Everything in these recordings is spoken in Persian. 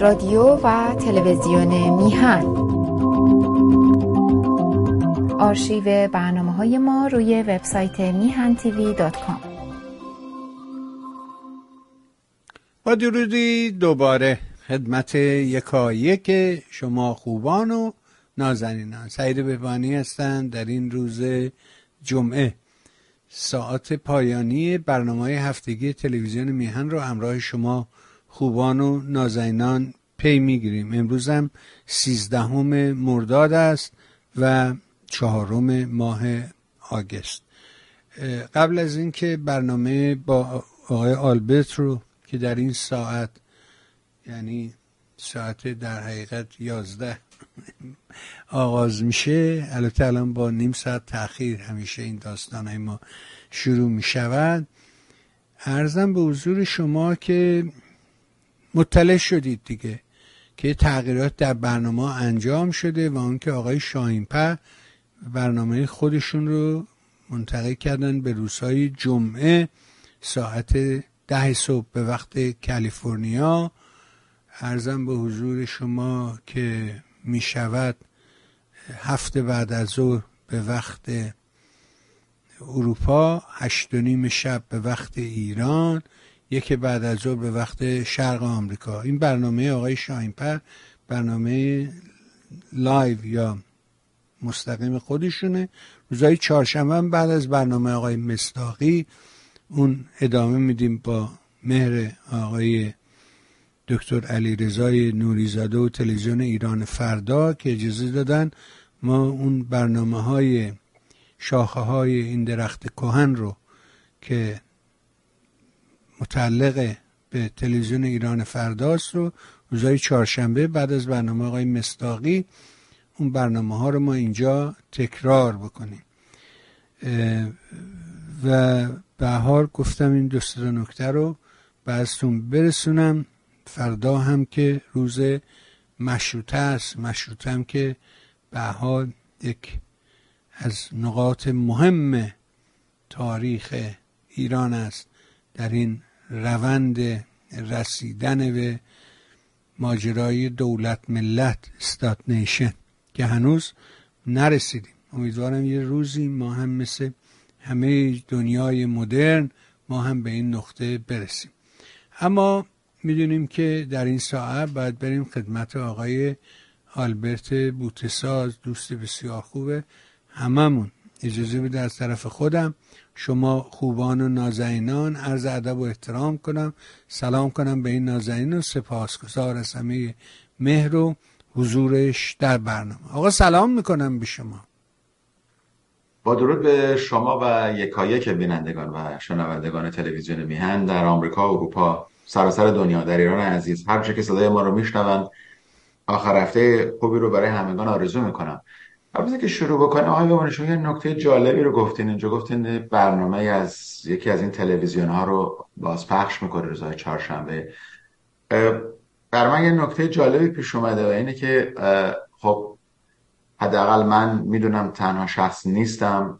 رادیو و تلویزیون میهن. آرشیو برنامه های ما روی وبسایت میهن تیوی دات کام. با درودی دوباره خدمت یکایک شما خوبان و نازنینان. سعید بهبانی هستند در این روز جمعه. ساعت پایانی برنامه هفتگی تلویزیون میهن رو همراه شما خوبان و نازنینان پی می‌گیریم. امروز هم سیزدهم مرداد است و چهارم ماه آگست. قبل از اینکه برنامه با آقای آلبرت رو که در این ساعت یعنی ساعت در حقیقت یازده آغاز میشه البته الان با نیم ساعت تاخیر همیشه این داستان های ما شروع می شود ارزم به حضور شما که مطلع شدید دیگه که تغییرات در برنامه انجام شده و اون که آقای شاهینپر برنامه خودشون رو منتقل کردن به روزهای جمعه ساعت ده صبح به وقت کالیفرنیا. ارزم به حضور شما که می شود هفت بعد از ظهر به وقت اروپا هشت و نیم شب به وقت ایران. یک بعد از ظهر به وقت شرق آمریکا. این برنامه آقای شاینپر برنامه live یا مستقیم خودشونه. روزهای چهارشنبه بعد از برنامه آقای مستاقی اون ادامه میدیم با مهر آقای دکتر علیرضای نوریزاده و تلویزیون ایران فردا که اجازه دادن ما اون برنامه های شاخه های این درخت کهن رو که متعلق به تلویزیون ایران فرداست رو روزهای چهارشنبه بعد از برنامه آقای مستاقی اون برنامه ها رو ما اینجا تکرار بکنیم. و بهار گفتم این دوست نکته رو بعضتون برسونم. فردا هم که روز مشروطه است مشروطه هم که به یک از نقاط مهم تاریخ ایران است در این روند رسیدن به ماجرای دولت ملت استات نیشن که هنوز نرسیدیم. امیدوارم یه روزی ما هم مثل همه دنیای مدرن ما هم به این نقطه برسیم. اما می‌دونیم که در این ساعت باید بریم خدمت آقای آلبرت بوتساز. دوست بسیار خوبه. هممون اجازه بده از طرف خودم. شما خوبان و نازنینان عرض ادب و احترام کنم. سلام کنم به این نازنین و سپاسگزار از همه مهر و حضورش در برنامه. آقا سلام می‌کنم به شما. با درود به شما و یکایک بینندگان و شنوندگان تلویزیون میهن در آمریکا و اروپا. سراسر دنیا در ایران عزیز هر که صدای ما رو میشنوند آخر هفته خوبی رو برای همگان آرزو می‌کنم. قبل که شروع بکنم آقای بمانی شما یه نکته جالبی رو گفتین اینجا. گفتین برنامه از یکی از این تلویزیون ها رو باز پخش می‌کنه روزهای چهارشنبه. بر من یه نکته جالبی پیش اومده و اینه که خب حداقل من می‌دونم تنها شخص نیستم.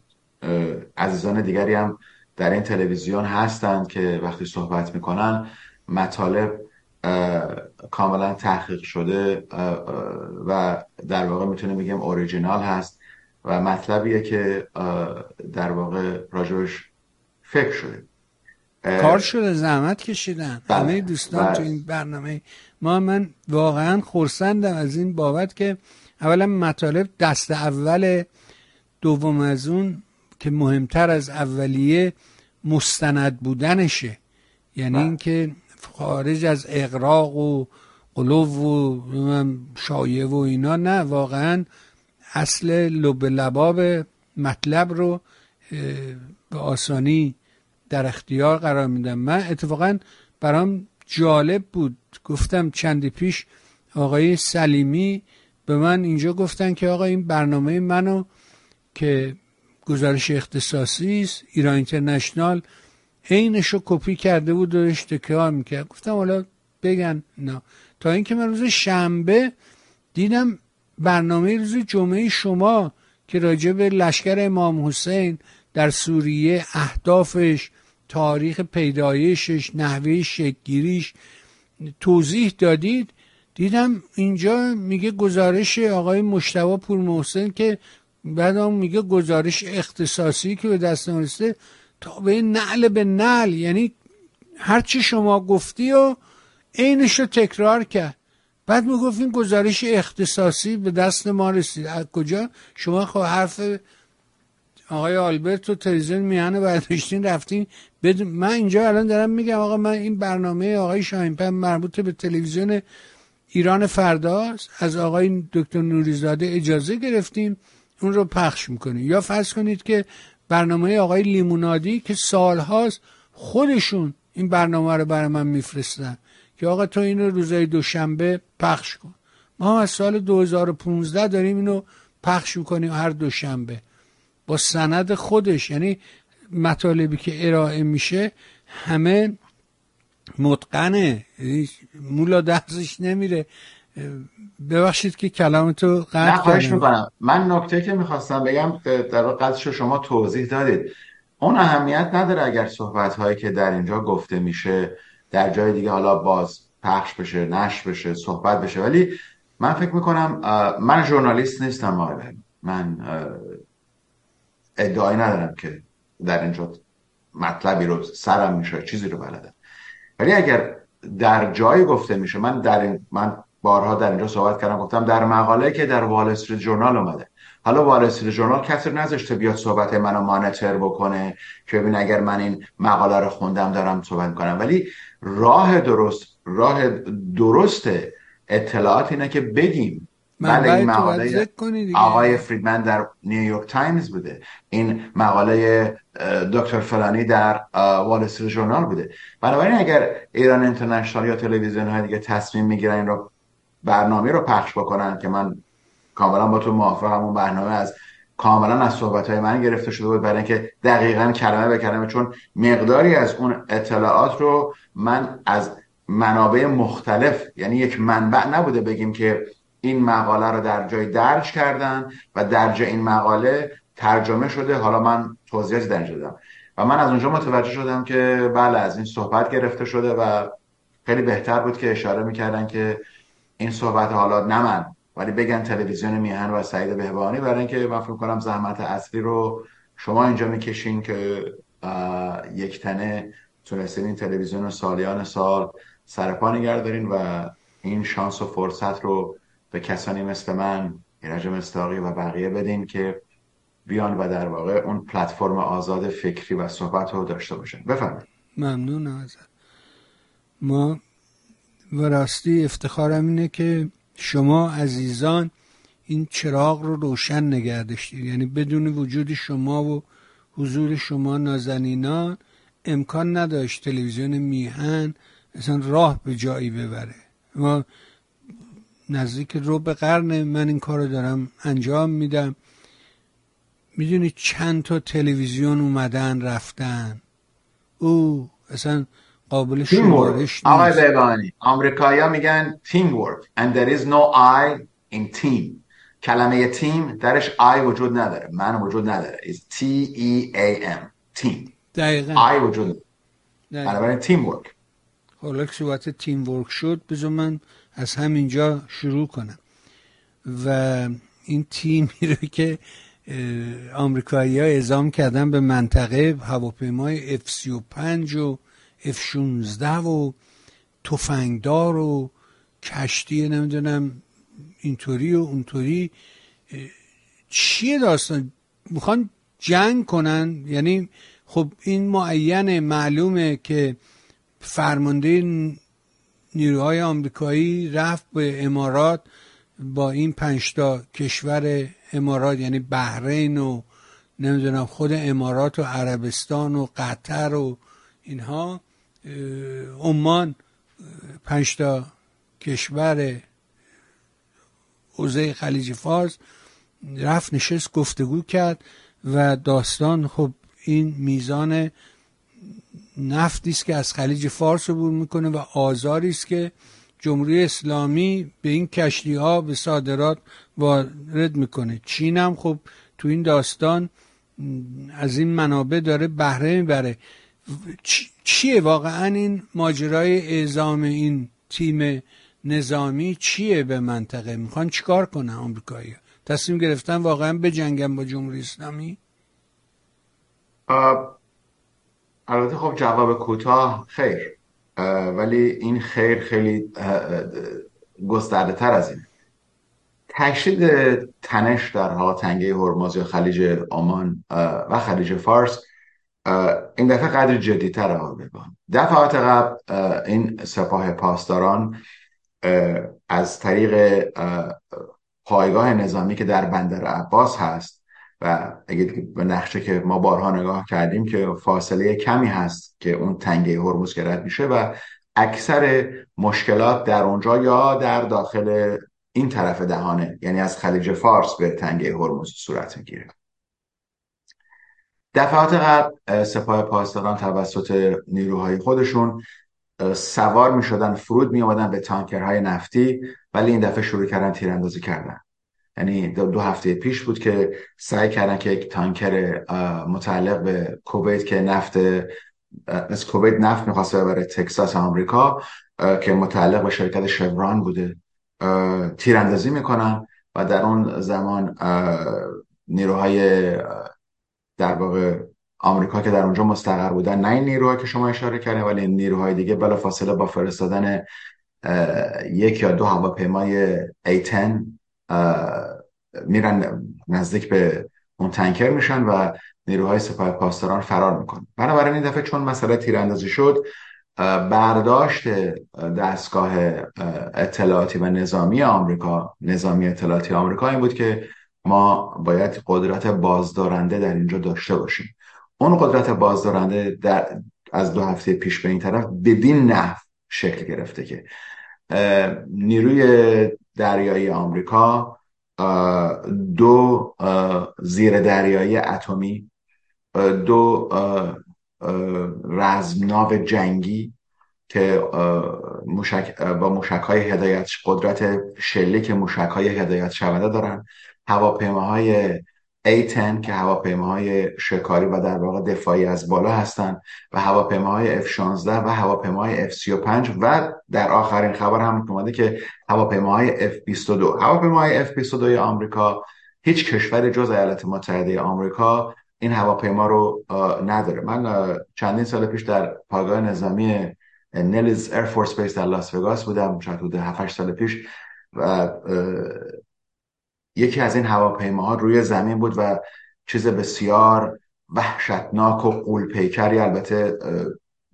عزیزان دیگری هم در این تلویزیون هستند که وقتی صحبت می‌کنن مطالب کاملا تحقیق شده و در واقع می‌تونه بگیم اوریجینال هست و مطلبیه که در واقع راجبش فکر شده کار شده زحمت کشیدن بله. همه دوستان بله. تو این برنامه ما من واقعا خورسندم از این بابت که اولا مطالب دست اول دوم از اون که مهمتر از اولیه مستند بودنشه یعنی بله. اینکه خارج از اقراق و قلوب و شایه و اینا نه واقعا اصل لب لباب مطلب رو به آسانی در اختیار قرار میدم. من اتفاقا برام جالب بود. گفتم چندی پیش آقای سلیمی به من اینجا گفتن که آقا این برنامه منو که گزارش اختصاصی است ایران اینترنشنال عینش رو کپی کرده بود و تکرار می‌کرد. گفتم حالا بگن نه تا اینکه من روز شنبه دیدم برنامه روز جمعه شما که راجع به لشکر امام حسین در سوریه اهدافش تاریخ پیدایشش نحوه شکگیریش توضیح دادید. دیدم اینجا میگه گزارش آقای مشتبه پور محسن که بعد میگه گزارش اختصاصی که به دست رسیده تا به نعل به نعل. یعنی هرچی شما گفتی و عینش رو تکرار کرد. بعد می‌گفت این گزارش اختصاصی به دست ما رسید. از کجا؟ شما خب حرف آقای آلبرت و تلویزیون میهن برداشتین رفتین بدون من اینجا الان دارم میگم آقا من این برنامه آقای شاهینپن مربوط به تلویزیون ایران فرداست از آقای دکتر نوریزاده اجازه گرفتیم. اون رو پخش می‌کنیم. یا فرض کنید که برنامه آقای لیمونادی که سالهاست خودشون این برنامه رو برای من میفرستن که آقا تو اینو روزای دوشنبه پخش کن. ما از سال 2015 داریم اینو پخش می‌کنیم هر دوشنبه. با سند خودش یعنی مطالبی که ارائه میشه همه متقنه. یعنی مولا درزش نمیره. ببخشید که کلامتو قطع خواهش می‌کنم. من نکته که می‌خواستم بگم در قدرش شما توضیح دادید. اون اهمیت نداره اگر صحبت هایی که در اینجا گفته میشه در جای دیگه حالا باز پخش بشه نش بشه صحبت بشه. ولی من فکر می‌کنم من ژورنالیست نیستم آقای من ادعایی ندارم که در اینجا مطلبی رو سرم میشه چیزی رو بلدم. ولی اگر در جای گفته میشه من در این من بارها در اینجا صحبت کردم. گفتم در مقاله که در وال استریت جورنال اومده. حالا وال استریت جورنال کسی نذاشته بیاد صحبت منو مانیتور بکنه که ببین اگر من این مقاله رو خوندم دارم صحبت کنم ولی راه درست راه درست اطلاعات اینه که بگیم. بله این مقاله آقای فریدمن در نیویورک تایمز بوده. این مقاله دکتر فلانی در وال استریت جورنال بوده. بنابراین اگر ایران اینترنشنال یا تلویزیون های دیگه تصمیم می‌گیرن این رو برنامه رو پخش بکنن که من کاملا با تو موافقم. اون برنامه از کاملا از صحبت های من گرفته شده بود برای اینکه دقیقا کلمه به کلمه چون مقداری از اون اطلاعات رو من از منابع مختلف یعنی یک منبع نبوده بگیم که این مقاله رو در جای درج کردن و در جای این مقاله ترجمه شده. حالا من توضیحاتی در دادم. و من از اونجا متوجه شدم که بله از این صحبت گرفته شده و خیلی بهتر بود که اشاره می‌کردن که این صحبت حالا نه من ولی بگن تلویزیون میهن و سعید بهبانی برای اینکه من فکر کنم زحمت اصلی رو شما اینجا می‌کشین که یک تنه تونستین این تلویزیون سالیان سال سرپا نگه و این شانس و فرصت رو به کسانی مثل من ایرج مستاقی و بقیه بدین که بیان و در واقع اون پلتفرم آزاد فکری و صحبت رو داشته باشن. بفرمایید. ممنون ازت. ما و راستی افتخارم اینه که شما عزیزان این چراغ رو روشن نگه داشتید. یعنی بدون وجود شما و حضور شما نازنینان امکان نداشت تلویزیون میهن اصلا راه به جایی ببره. ما نزدیک رو به قرن من این کار رو دارم انجام میدم. می‌دونی چند تا تلویزیون اومدن رفتن. او اصلا قابل شمارش آقای بیبانی آمریکایی میگن تیم ورک and there is no I in team. کلمه تیم درش I وجود نداره من وجود نداره. Is T E A M تیم دقیقا. I وجود نداره. تیم ورک حالا که صحبت تیم ورک شد. بذار من از همینجا شروع کنم. و این تیمی رو که آمریکایی ها اعزام کردن به منطقه هواپیمای F-35 و F-16 و تفنگدار و کشتی نمی‌دونم اینطوری و اونطوری. چیه داستان؟ می‌خوان جنگ کنن؟ یعنی خب این معین معلومه که فرمانده نیروهای آمریکایی رفت به امارات با این پنجتا کشور امارات یعنی بحرین و نمی‌دونم خود امارات و عربستان و قطر و اینها. عمان پنجتا کشور حوزه خلیج فارس رفت نشست گفتگو کرد و داستان خب این میزان نفتی است که از خلیج فارس عبور می‌کنه و آزاری است که جمهوری اسلامی به این کشتی ها به صادرات وارد می‌کنه. چین هم خب تو این داستان از این منابع داره بهره می‌بره. چیه واقعا این ماجرای اعزام این تیم نظامی؟ چیه به منطقه؟ می‌خوان چیکار کنن آمریکایی تصمیم گرفتن واقعا به جنگم با جمهوری اسلامی؟ البته خب جواب کوتاه خیر. ولی این خیر خیلی گسترده تر از این. تشدید تنش در حال تنگه هرمز یا خلیج عمان و خلیج فارس این دفعه قدر جدیتر بگم دفعات قبل این سپاه پاسداران از طریق پایگاه نظامی که در بندر عباس هست و اگه به نقشه که ما بارها نگاه کردیم که فاصله کمی هست که اون تنگه هرمز گرد میشه و اکثر مشکلات در اونجا یا در داخل این طرف دهانه یعنی از خلیج فارس به تنگه هرمز صورت می‌گیره. دفعات قبل سپاه پاسداران توسط نیروهای خودشون سوار می شدن فرود می آمدن به تانکرهای نفتی ولی این دفعه شروع کردن تیراندازی کردن. یعنی دو هفته پیش بود که سعی کردن که یک تانکر متعلق به کویت که نفت از کویت نفت می‌خواست ببره تکساس آمریکا که متعلق به شرکت شوران بوده تیراندازی می‌کنن و در اون زمان نیروهای در واقع آمریکا که در اونجا مستقر بودن نه این نیروها که شما اشاره کردین ولی نیروهای دیگه بلا فاصله با فرستادن یک یا دو هواپیمای A10 میرن نزدیک به اون تنکر میشن و نیروهای سپاه پاسداران فرار می‌کنن. بنابراین این دفعه چون مسئله تیراندازی شد برداشت دستگاه اطلاعاتی و نظامی آمریکا نظامی اطلاعاتی آمریکا این بود که ما باید قدرت بازدارنده در اینجا داشته باشیم. اون قدرت بازدارنده در از دو هفته پیش به این طرف بدین نحو شکل گرفته که نیروی دریایی آمریکا دو زیر دریایی اتمی دو رزمناو جنگی که موشک با موشک های هدایت قدرت شلیک موشک های هدایت شونده دارن. هواپیماهای A10 که هواپیماهای شکاری و در واقع دفاعی از بالا هستند و هواپیماهای F16 و هواپیماهای F35 و در آخرین خبر هم اومده که هواپیماهای F22 هواپیماهای F22 آمریکا هیچ کشور جز ایالات متحده آمریکا این هواپیما رو نداره. من چندین سال پیش در پایگاه نظامی نلیز ایر فورس بیس در لاس وگاس بودم شاید حدود 7 سال پیش و یکی از این هواپیماها روی زمین بود و چیز بسیار وحشتناک و قول پیکری البته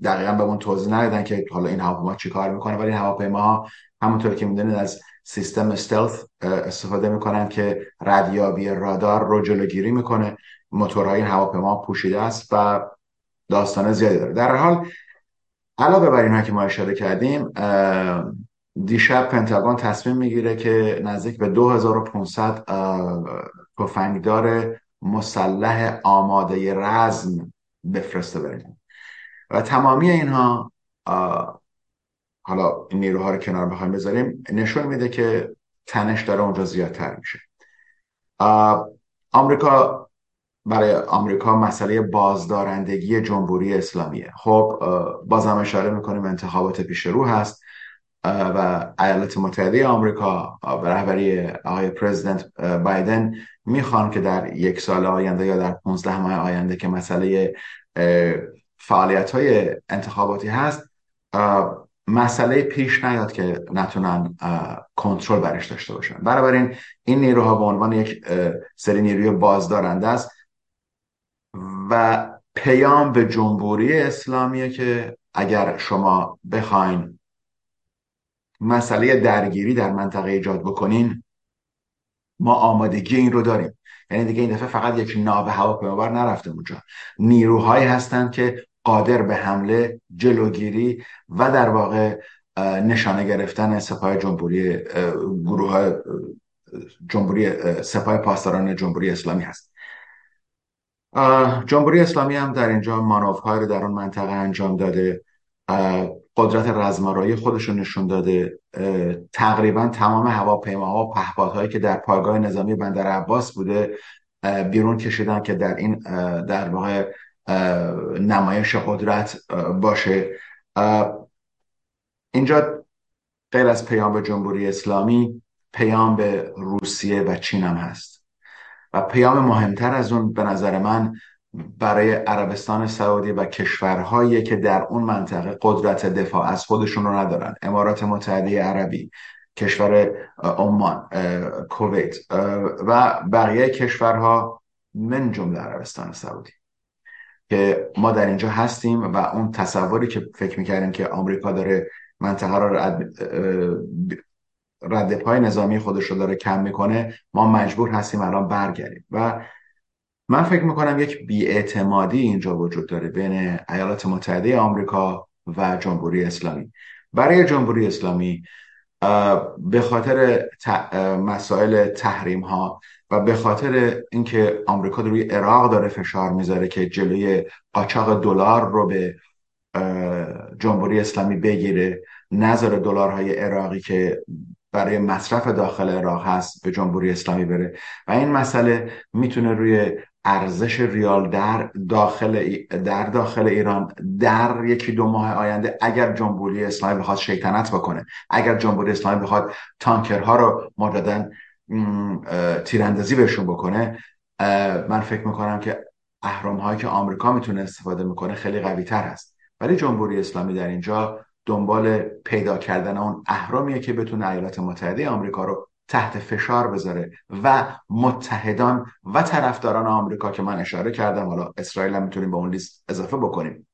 دقیقا به اون توضیح ندادن که حالا این هواپیما چی کار می‌کنه ولی این هواپیماها همونطور که می‌دونید از سیستم استلث استفاده می‌کنن که ردیابی رادار رو جلوگیری می‌کنه. موتورهای این هواپیما پوشیده است و داستان زیادی داره. در حال علاوه بر اینها که ما اشاره کردیم دیشب پنتاگون تصمیم می‌گیره که نزدیک به 2500 تفنگدار مسلح آماده رزم بفرسته بریم و تمامی اینها حالا این نیروها رو کنار بخوایم بذاریم نشون میده که تنش داره اونجا زیادتر میشه. آمریکا برای آمریکا مسئله بازدارندگی جمهوری اسلامیه. خب بازم اشاره می‌کنیم انتخابات پیش رو هست. و ایالات متحده آمریکا به رهبری آقای پرزیدنت بایدن می‌خوان که در یک سال آینده یا در 15 ماه آینده که مسئله فعالیت های انتخاباتی هست مسئله پیش نیاد که نتونن کنترل برش داشته باشن. بنابراین این نیروها به عنوان یک سری نیروی بازدارنده است و پیام به جمهوری اسلامیه که اگر شما بخواین مسئله درگیری در منطقه ایجاد بکنین ما آمادگی این رو داریم. یعنی دیگه این دفعه فقط یک ناو هواپیمابر نرفته اونجا نیروهایی هستند که قادر به حمله جلوگیری و در واقع نشانه گرفتن سپاه جمهوری گروه جمهوری سپاه پاسداران جمهوری اسلامی هست. جمهوری اسلامی هم در اینجا مانورهای رو در اون منطقه انجام داده. قدرت رزمارایی خودش رو نشون داده. تقریبا تمام هواپیماها و پهپادهایی که در پایگاه نظامی بندر عباس بوده بیرون کشیدن که در این در واقع نمایش قدرت باشه. اینجا غیر از پیام به جمهوری اسلامی پیام به روسیه و چین هم هست. و پیام مهمتر از اون به نظر من برای عربستان سعودی و کشورهایی که در اون منطقه قدرت دفاع از خودشون رو ندارن. امارات متحده عربی کشور عمان کویت و بقیه کشورها من جمله عربستان سعودی. که ما در اینجا هستیم و اون تصوری که فکر می‌کردیم که آمریکا داره منطقه رو رد, رد پای نظامی خودش رو داره کم می‌کنه ما مجبور هستیم الان برگردیم. و من فکر می‌کنم یک بیاعتمادی اینجا وجود داره بین ایالات متحده آمریکا و جمهوری اسلامی. برای جمهوری اسلامی به خاطر مسائل تحریم ها و به خاطر اینکه آمریکا روی عراق داره فشار می‌ذاره که جلوی قاچاق دلار رو به جمهوری اسلامی بگیره نظر دلارهای عراقی که برای مصرف داخل عراق هست به جمهوری اسلامی بره. و این مسئله می‌تونه روی ارزش ریال در داخل در داخل ایران در یکی دو ماه آینده اگر جمهوری اسلامی بخواد شیطنت بکنه اگر جمهوری اسلامی بخواد تانکرها رو مجددا تیراندازی بهشون بکنه من فکر می‌کنم که اهرام هایی که آمریکا می‌تونه استفاده می‌کنه خیلی قوی تر هست. ولی جمهوری اسلامی در اینجا دنبال پیدا کردن اون اهرامیه که بتونه ایالات متحده آمریکا رو تحت فشار بذاره. و متحدان و طرفداران آمریکا که من اشاره کردم حالا اسرائیل هم می‌تونیم به اون لیست اضافه بکنیم.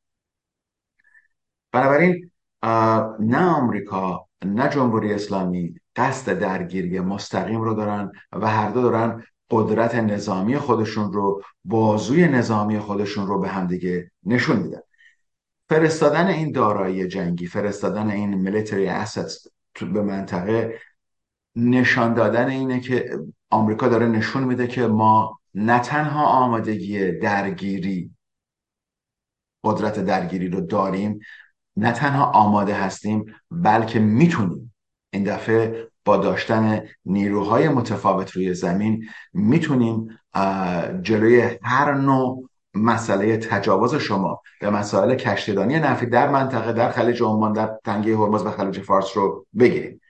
بنابراین نه آمریکا نه جمهوری اسلامی قصد درگیری مستقیم رو دارن و هر دو دارن قدرت نظامی خودشون رو بازوی نظامی خودشون رو به همدیگه نشون میدن. فرستادن این دارایی جنگی فرستادن این ملیتری اسست به منطقه نشان دادن اینه که آمریکا داره نشون میده که ما نه تنها آمادگی درگیری قدرت درگیری رو داریم نه تنها آماده هستیم بلکه می‌تونیم. این دفعه با داشتن نیروهای متفاوت روی زمین می‌تونیم جلوی هر نوع مسئله تجاوز شما به مسائل کشتیرانی نفتی در منطقه در خلیج عمان در تنگه هرمز و خلیج فارس رو بگیریم.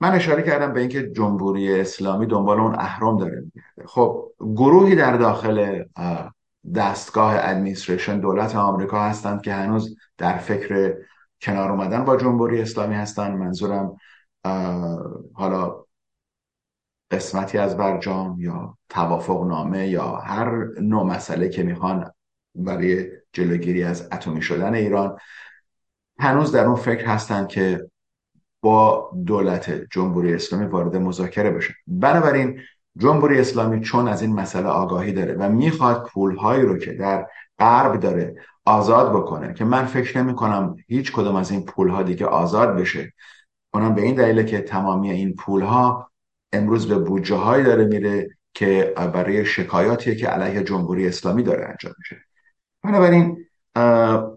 من اشاره کردم به اینکه جمهوری اسلامی دنبال اون اهرام داره میگرده. خب گروهی در داخل دستگاه ادمینستریشن دولت آمریکا هستند که هنوز در فکر کنار اومدن با جمهوری اسلامی هستن منظورم حالا قسمتی از برجام یا توافق نامه یا هر نوع مسئله که می‌خوان برای جلوگیری از اتمی شدن ایران هنوز در اون فکر هستند که با دولت جمهوری اسلامی وارد مذاکره بشه. بنابراین جمهوری اسلامی چون از این مسئله آگاهی داره و می‌خواد پولهایی رو که در غرب داره آزاد بکنه که من فکر نمی کنم هیچ کدوم از این پولها دیگه آزاد بشه. اونم به این دلیله که تمامی این پولها امروز به بودجه هایی داره میره که برای شکایاتی که علیه جمهوری اسلامی داره انجام میشه. بنابراین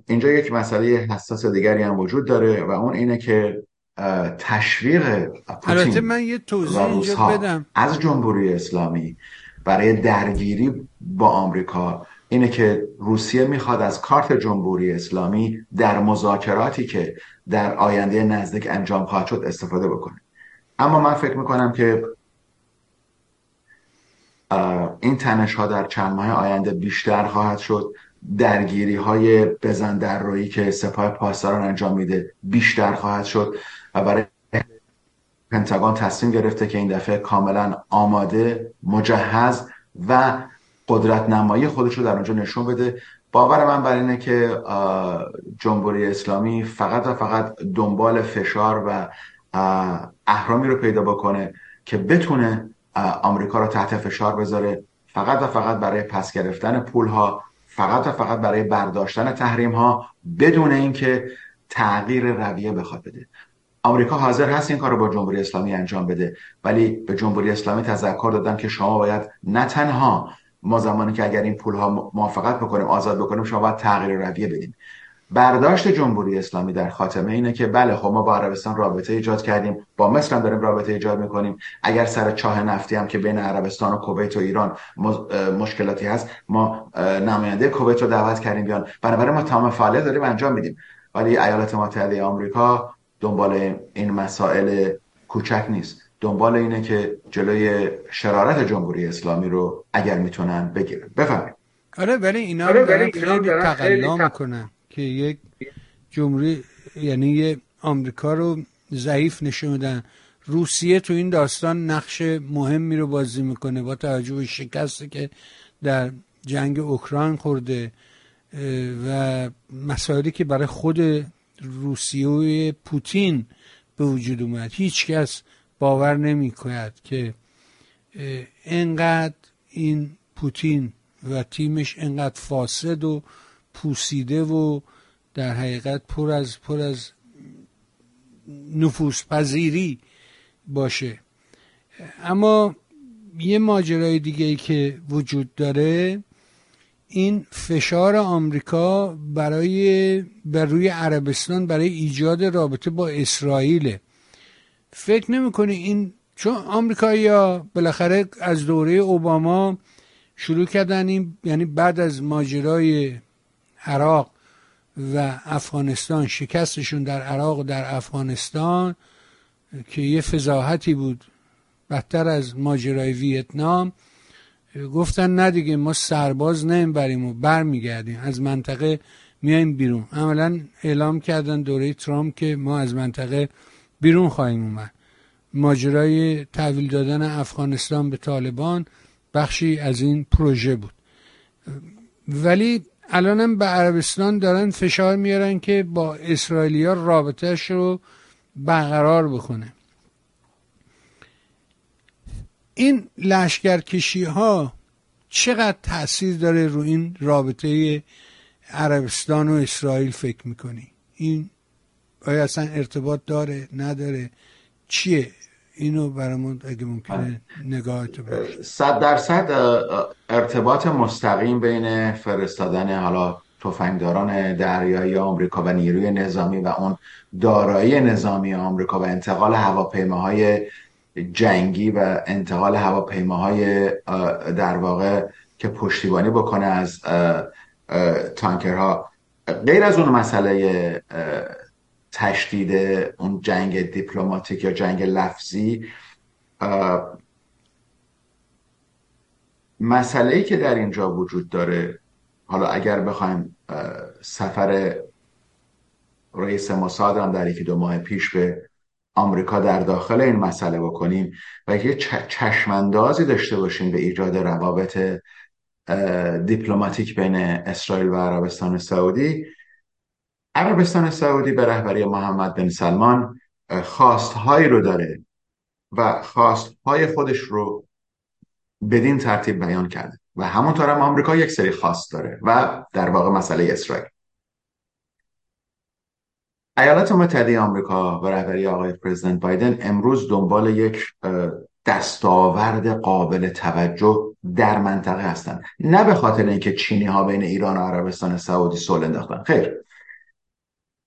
اینجا یک مسئله حساس دیگری هم وجود داره و اون اینه که تشویق البته من یه توضیح اینجا بدم. از جمهوری اسلامی برای درگیری با آمریکا اینه که روسیه می‌خواد از کارت جمهوری اسلامی در مذاکراتی که در آینده نزدیک انجام خواهد شد استفاده بکنه. اما من فکر می‌کنم که این تنش ها در چند ماه آینده بیشتر خواهد شد. درگیری های بزن در روی که سپاه پاسداران انجام میده بیشتر خواهد شد. برای پنتاگون تصمیم گرفته که این دفعه کاملا آماده مجهز و قدرت نمایی خودش رو در اونجا نشون بده. باور من بر اینه که جمهوری اسلامی فقط و فقط دنبال فشار و اهرامی رو پیدا بکنه که بتونه آمریکا رو تحت فشار بذاره. فقط و فقط برای پس گرفتن پول ها فقط و فقط برای برداشتن تحریم ها بدون اینکه تغییر رویه بخواد بده. آمریکا حاضر هست این کار رو با جمهوری اسلامی انجام بده ولی به جمهوری اسلامی تذکر دادن که شما باید نه تنها ما زمانی که اگر این پول ها موافقت بکنیم آزاد بکنیم شما باید تغییر رویه بدیم برداشت جمهوری اسلامی در خاتمه اینه که بله خب ما با عربستان رابطه ایجاد کردیم با مصر هم داریم رابطه ایجاد می‌کنیم. اگر سر چاه نفتی هم که بین عربستان و کویت و ایران مشکلاتی هست ما نماینده کویت رو دعوت کردیم بیان. بنابراین ما تمام فعالیت داریم انجام میدیم. ولی ایالات متحده آمریکا دنبال این مسائل کوچک نیست. دنبال اینه که جلوی شرارت جمهوری اسلامی رو اگر می‌تونن بگیرن. بفهمید آره ولی اینا آره دارن خیلی تقلا می‌کنن که یک جمهوری یعنی یه آمریکا رو ضعیف نشون میدن. روسیه تو این داستان نقش مهمی رو بازی می‌کنه با توجه به شکستی که در جنگ اوکراین خورده و مسائلی که برای خود روسیه پوتین به وجود اومد. هیچ کس باور نمی که انقدر این پوتین و تیمش انقدر فاسد و پوسیده و در حقیقت پر از پر از نفوس پذیری باشه. اما یه ماجرای دیگه ای که وجود داره این فشار آمریکا برای بر روی عربستان برای ایجاد رابطه با اسرائیل فکر نمی‌کنی این چون آمریکایی ها بالاخره از دوره اوباما شروع کردن این یعنی بعد از ماجرای عراق و افغانستان شکستشون در عراق و در افغانستان که یه فضاحتی بود. بدتر از ماجرای ویتنام گفتن نه دیگه ما سرباز نمی‌بریم و برمیگردیم. از منطقه میایم بیرون. عملا اعلام کردن دوره ترامپ که ما از منطقه بیرون خواهیم اومد. ماجرای تحویل دادن افغانستان به طالبان بخشی از این پروژه بود. ولی الانم به عربستان دارن فشار میارن که با اسرائیلیا رابطهش رو برقرار بکنه. این لشکرکشی ها چقدر تاثیر داره رو این رابطه عربستان و اسرائیل فکر می‌کنی؟ این آیا اصلا ارتباط داره؟ نداره؟ چیه؟ اینو برامون اگه ممکنه نگاهت باشه صد درصد ارتباط مستقیم بین فرستادن حالا تفنگداران دریایی آمریکا و نیروی نظامی و اون دارایی نظامی آمریکا و انتقال هواپیماهای جنگی و انتقال هواپیماهای در واقع که پشتیبانی بکنه از تانکرها. غیر از اون مسئله تشدید اون جنگ دیپلماتیک یا جنگ لفظی مسئله ای که در اینجا وجود داره حالا اگر بخوایم سفر رئیس موساد هم در یکی دو ماه پیش به آمریکا در داخل این مسئله بکنیم و یه چشماندازی داشته باشیم به ایجاد روابط دیپلماتیک بین اسرائیل و عربستان سعودی. عربستان سعودی به رهبری محمد بن سلمان خواستهایی رو داره و خواستهای خودش رو بدین ترتیب بیان کرده. و همونطور هم آمریکا یک سری خواست داره و در واقع مسئله اسرائیل. ایالات متحده آمریکا و رهبری آقای پرزیدنت بایدن امروز دنبال یک دستاورد قابل توجه در منطقه هستند. نه به خاطر اینکه چینی ها بین ایران و عربستان سعودی صلح انداختن. خیر.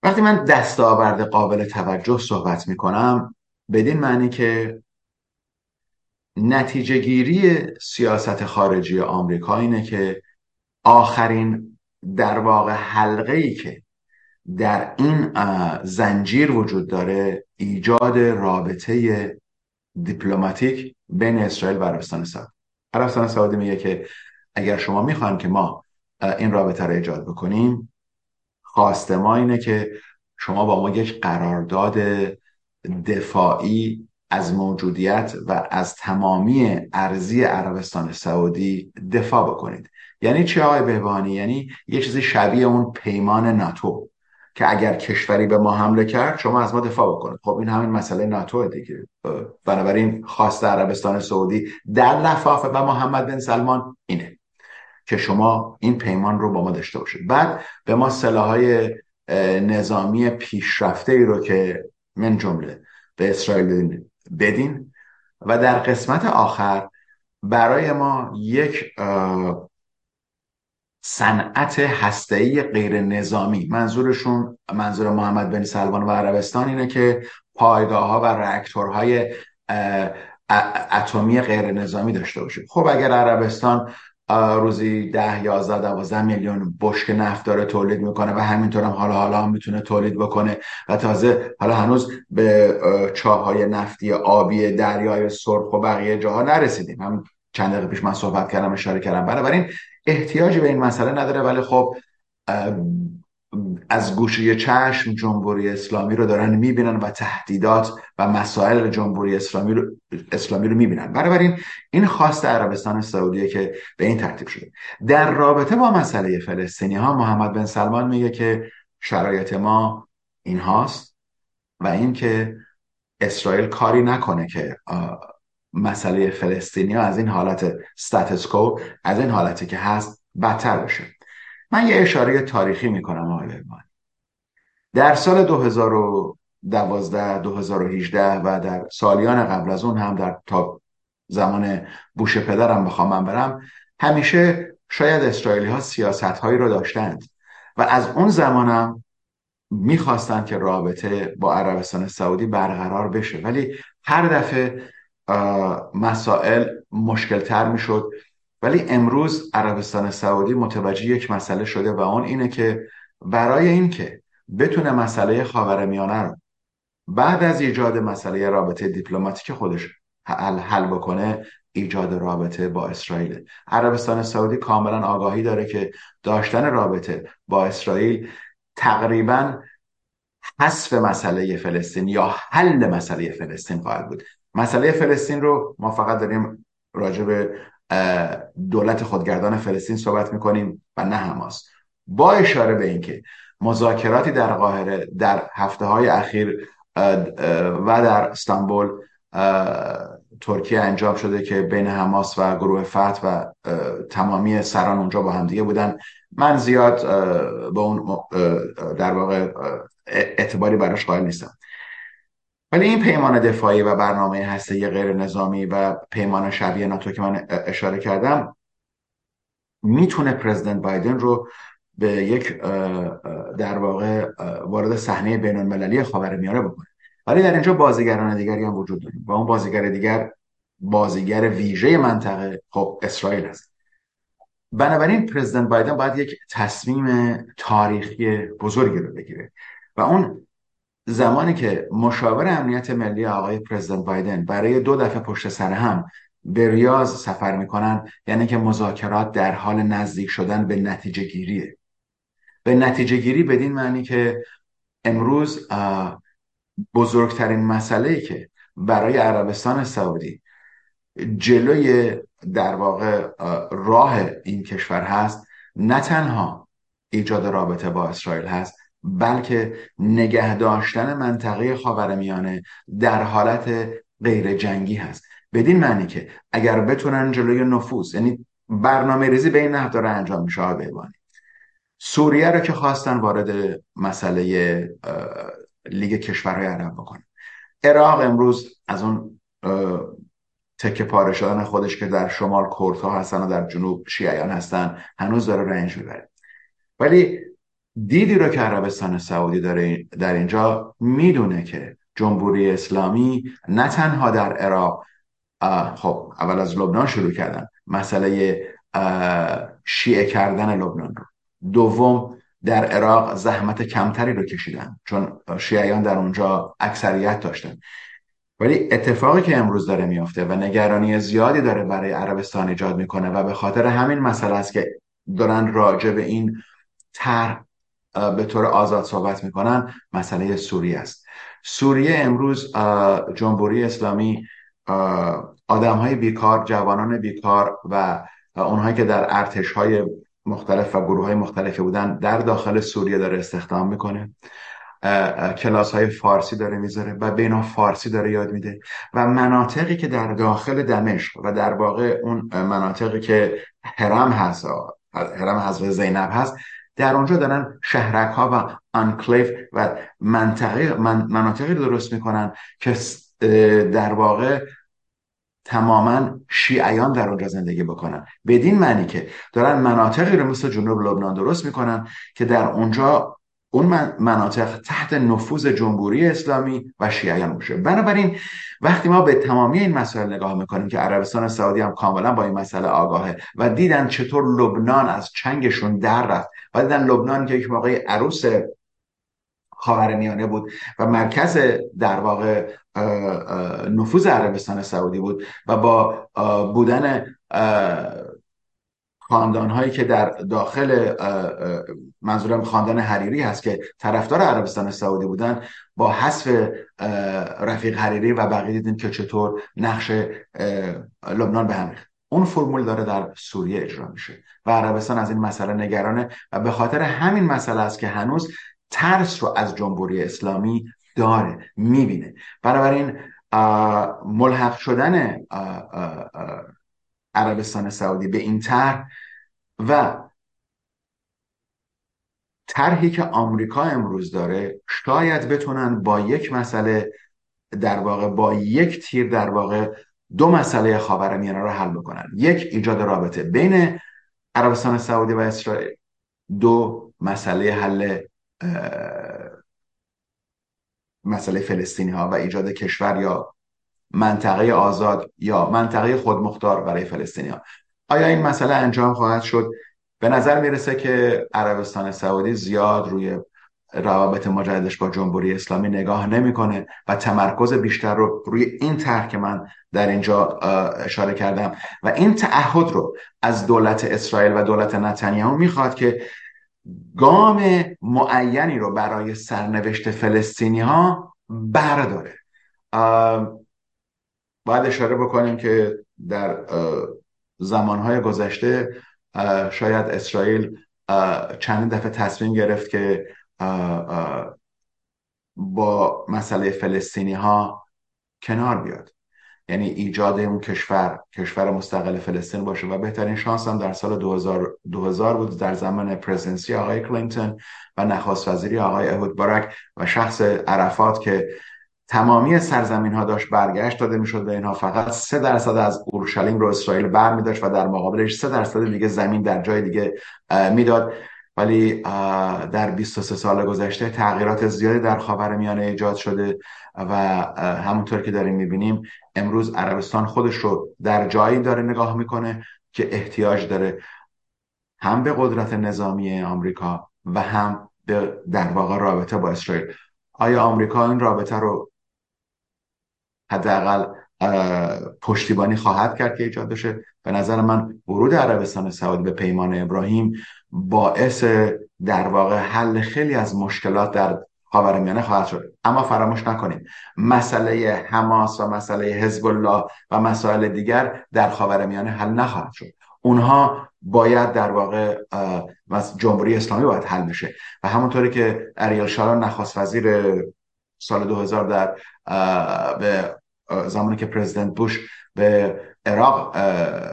وقتی من دستاورد قابل توجه صحبت می کنم بدین معنی که نتیجه گیری سیاست خارجی آمریکا اینه که آخرین در واقع حلقه ای که در این زنجیر وجود داره ایجاد رابطه دیپلماتیک بین اسرائیل و عربستان سعودی. عربستان سعودی میگه که اگر شما می‌خوان که ما این رابطه رو ایجاد بکنیم خواست ما اینه که شما با ما یک قرارداد دفاعی از موجودیت و از تمامی ارزی عربستان سعودی دفاع بکنید. یعنی چه آقای بهبانی یعنی یه چیزی شبیه اون پیمان ناتو. که اگر کشوری به ما حمله کرد شما از ما دفاع بکنید. خب این همین مسئله ناتو دیگه. بنابراین خواست عربستان سعودی در لفافه و محمد بن سلمان اینه که شما این پیمان رو با ما داشته باشید. بعد به ما سلاحهای نظامی پیشرفته ای رو که من جمله به اسرائیل بدین. و در قسمت آخر برای ما یک صنعت هسته‌ای غیر نظامی منظورشون منظور محمد بن سلمان و عربستان اینه که پایگاه ها و راکتورهای اتمی غیر نظامی داشته باشیم. خب اگر عربستان روزی ده یازده دوازده میلیون بشک نفت داره تولید می‌کنه و همینطور هم حالا حالا هم می‌تونه تولید بکنه و تازه حالا هنوز به چاهای نفتی آبی دریای سرخ و بقیه جاها نرسیدیم. هم چند دقیقه پیش من صحبت کردم اشاره کردم. بنابراین احتیاجی به این مسئله نداره ولی خب از گوشه چشم جمهوری اسلامی رو دارن می‌بینن و تهدیدات و مسائل جمهوری اسلامی رو, اسلامی رو می‌بینن. بنابراین این خواست عربستان سعودیه که به این ترتیب شده. در رابطه با مسئله فلسطینی ها محمد بن سلمان میگه که شرایط ما این هاست و اینکه اسرائیل کاری نکنه که مسئله فلسطینی از این حالت ستاتسکو از این حالتی که هست بدتر بشه. من یه اشاره تاریخی می‌کنم آقای بهبانی در سال 2012 2018 و در سالیان قبل از اون هم در تا زمان بوش پدرم بخوام من برم همیشه شاید اسرائیلی ها سیاست هایی رو داشتند و از اون زمانم می‌خواستند که رابطه با عربستان سعودی برقرار بشه. ولی هر دفعه مسائل مشکل تر می‌شد. ولی امروز عربستان سعودی متوجه یک مسئله شده و اون اینه که برای اینکه بتونه مسئله خاورمیانه رو بعد از ایجاد مسئله رابطه دیپلماتیک خودش حل, حل بکنه ایجاد رابطه با اسرائیل. عربستان سعودی کاملا آگاهی داره که داشتن رابطه با اسرائیل تقریبا حذف مسئله فلسطین یا حل مسئله فلسطین خواهد بود. مسئله فلسطین رو ما فقط داریم راجع به دولت خودگردان فلسطین صحبت می‌کنیم و نه حماس. با اشاره به اینکه مذاکراتی در قاهره در هفته های اخیر و در استانبول ترکیه انجام شده که بین حماس و گروه فتح و تمامی سران اونجا با همدیگه بودن. من زیاد به اون در واقع اعتباری براش قائل نیستم. ولی این پیمان دفاعی و برنامه هسته غیر نظامی و پیمان شبیه ناتو که من اشاره کردم می‌تونه پرزیدنت بایدن رو به یک در واقع وارد صحنه بین المللی خاورمیانه بکنه. ولی در اینجا بازیگران دیگری هم وجود داریم و اون بازیگر دیگر بازیگر ویژه منطقه خب اسرائیل هست. بنابراین پرزیدنت بایدن باید یک تصمیم تاریخی بزرگی رو بگیره و اون زمانی که مشاور امنیت ملی آقای پرزیدنت بایدن برای دو دفعه پشت سر هم به ریاض سفر می‌کنن یعنی که مذاکرات در حال نزدیک شدن به نتیجه گیریه. به نتیجه گیری بدین معنی که امروز بزرگترین مسئله ای که برای عربستان سعودی جلوی در واقع راه این کشور هست نه تنها ایجاد رابطه با اسرائیل هست بلکه نگه داشتن منطقه خاورمیانه در حالت غیر جنگی هست. بدین معنی که اگر بتونن جلوی نفوذ یعنی برنامه ریزی به این نحو داره انجام میشه ببانید سوریه رو که خواستن وارد مسئله لیگ کشورهای عرب بکنن. عراق امروز از اون تکه پاره شدن خودش که در شمال کردها هستن و در جنوب شیعیان هستن هنوز داره رنج می‌بره. ولی دیدی رو که عربستان سعودی داره در اینجا می‌دونه که جمهوری اسلامی نه تنها در عراق خب اول از لبنان شروع کردن مسئله شیعه کردن لبنان رو. دوم در عراق زحمت کمتری رو کشیدن چون شیعیان در اونجا اکثریت داشتن. ولی اتفاقی که امروز داره میافته و نگرانی زیادی داره برای عربستان ایجاد می‌کنه و به خاطر همین مسئله است که دارن راجع به این طرح به طور آزاد صحبت می‌کنن مسئله سوریه است. سوریه امروز جمهوری اسلامی آدم های بیکار جوانان بیکار و اونهایی که در ارتش های مختلف و گروه های مختلفی بودن در داخل سوریه داره استخدام می‌کنه. کلاس های فارسی داره می‌ذاره و بین فارسی داره یاد میده و مناطقی که در داخل دمشق و در واقع اون مناطقی که حرم هست حرم حضرت زینب هست در اونجا دارن شهرک ها و انکلیف و منطقه من مناطقی درست می‌کنن که در واقع تماما شیعیان در اونجا زندگی بکنن. بدین معنی که دارن مناطقی رو مثل جنوب لبنان درست می‌کنن که در اونجا اون مناطق تحت نفوذ جمهوری اسلامی و شیعیان باشه. بنابراین وقتی ما به تمامی این مسائل نگاه می‌کنیم که عربستان سعودی هم کاملا با این مسئله آگاهه و دیدن چطور لبنان از چنگشون در رفت و دیدن لبنان که یک موقع عروس خاورمیانه بود و مرکز در واقع نفوذ عربستان سعودی بود و با بودن خاندان هایی که در داخل منظورم خاندان حریری هست که طرفدار عربستان سعودی بودن با حذف رفیق حریری و بقیه دیدیم که چطور نقش لبنان به هم ریخت. اون فرمول داره در سوریه اجرا میشه و عربستان از این مسئله نگرانه و به خاطر همین مسئله است که هنوز ترس رو از جمهوری اسلامی داره می‌بینه. بنابراین ملحق شدن عربستان سعودی به این طرح و طرحی که آمریکا امروز داره شاید بتونن با یک مسئله در واقع با یک تیر در واقع دو مسئله خاورمیانه رو حل بکنن. یک ایجاد رابطه بین عربستان سعودی و اسرائیل. دو مسئله حل مسئله فلسطینی ها و ایجاد کشور یا منطقه آزاد یا منطقه خودمختار برای فلسطینی ها آیا این مسئله انجام خواهد شد؟ به نظر می‌رسه که عربستان سعودی زیاد روی روابط مجددش با جمهوری اسلامی نگاه نمی‌کنه و تمرکز بیشتر رو روی این طرح که من در اینجا اشاره کردم و این تعهد رو از دولت اسرائیل و دولت نتانیاهو می‌خواد که گام معینی رو برای سرنوشت فلسطینی ها برداره باید اشاره بکنیم که در زمانهای گذشته شاید اسرائیل چند دفعه تصمیم گرفت که با مسئله فلسطینی ها کنار بیاد. یعنی ایجاد اون کشور کشور مستقل فلسطین باشه. و بهترین شانس هم در سال 2000, 2000 بود در زمان پرزنسی آقای کلینتون و نخست وزیری آقای اهود بارک و شخص عرفات که تمامی سرزمین ها داشت برگشت داده می‌شد به اینها فقط سه درصد از اورشلیم رو اسرائیل بر می داشت و در مقابلش سه درصد دیگه زمین در جای دیگه می‌داد. ولی در 23 سال گذشته تغییرات زیادی در خاور میانه ایجاد شده و همونطور که داریم می‌بینیم امروز عربستان خودش رو در جایی داره نگاه می‌کنه که احتیاج داره هم به قدرت نظامی آمریکا و هم به در واقع رابطه با اسرائیل. آیا آمریکا این رابطه رو حداقل پشتیبانی خواهد کرد که ایجاد بشه؟ به نظر من ورود عربستان سعودی به پیمان ابراهیم باعث در واقع حل خیلی از مشکلات در خاورمیانه خواهد شد. اما فراموش نکنیم مسئله حماس و مسئله حزب الله و مسائل دیگر در خاورمیانه حل نخواهد شد. اونها باید در واقع جمهوری اسلامی باید حل بشه. و همونطوری که اریل شارون نخواست وزیر سال 2000 در به زمانی که پرزیدنت بوش به عراق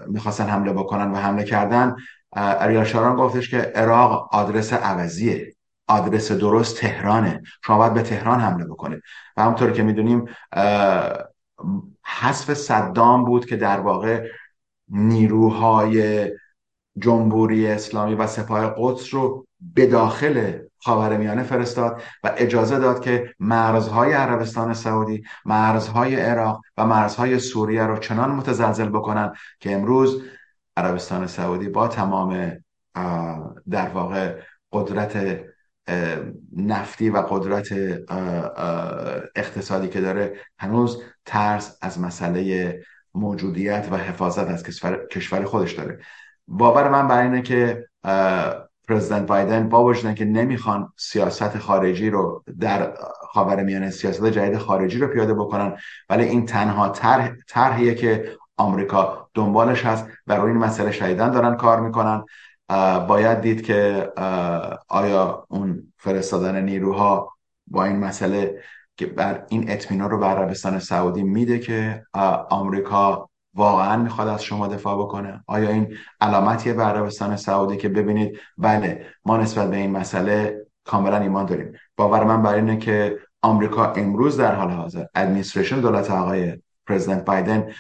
می‌خواستن حمله بکنن و حمله کردن اریال شاران گفتش که عراق آدرس عوضیه آدرس درست تهرانه. شما باید به تهران حمله بکنید و همونطور که می‌دونیم حذف صدام بود که در واقع نیروهای جمهوری اسلامی و سپاه قدس رو به داخل خاورمیانه فرستاد و اجازه داد که مرزهای عربستان سعودی مرزهای عراق و مرزهای سوریه رو چنان متزلزل بکنن که امروز عربستان سعودی با تمام در واقع قدرت نفتی و قدرت اقتصادی که داره هنوز ترس از مسئله موجودیت و حفاظت از کشور خودش داره. باور من بر اینه که پرزیدنت بایدن با وجود که نمی‌خوان سیاست خارجی رو در خاورمیانه سیاست جدید خارجی رو پیاده بکنن ولی این تنها طرح طرحیه که آمریکا دنبالش هست و روی این مسئله شدیدن دارن کار می‌کنن. باید دید که آیا اون فرستادن نیروها با این مسئله که بر این اطمینان رو به عربستان سعودی میده که آمریکا واقعا می‌خواد از شما دفاع بکنه؟ آیا این علامتیه به عربستان سعودی که ببینید بله ما نسبت به این مسئله کاملا ایمان داریم. باور من بر اینه که آمریکا امروز در حال حاضر ادمنستریشن دولت آقای پرزیدنت بایدن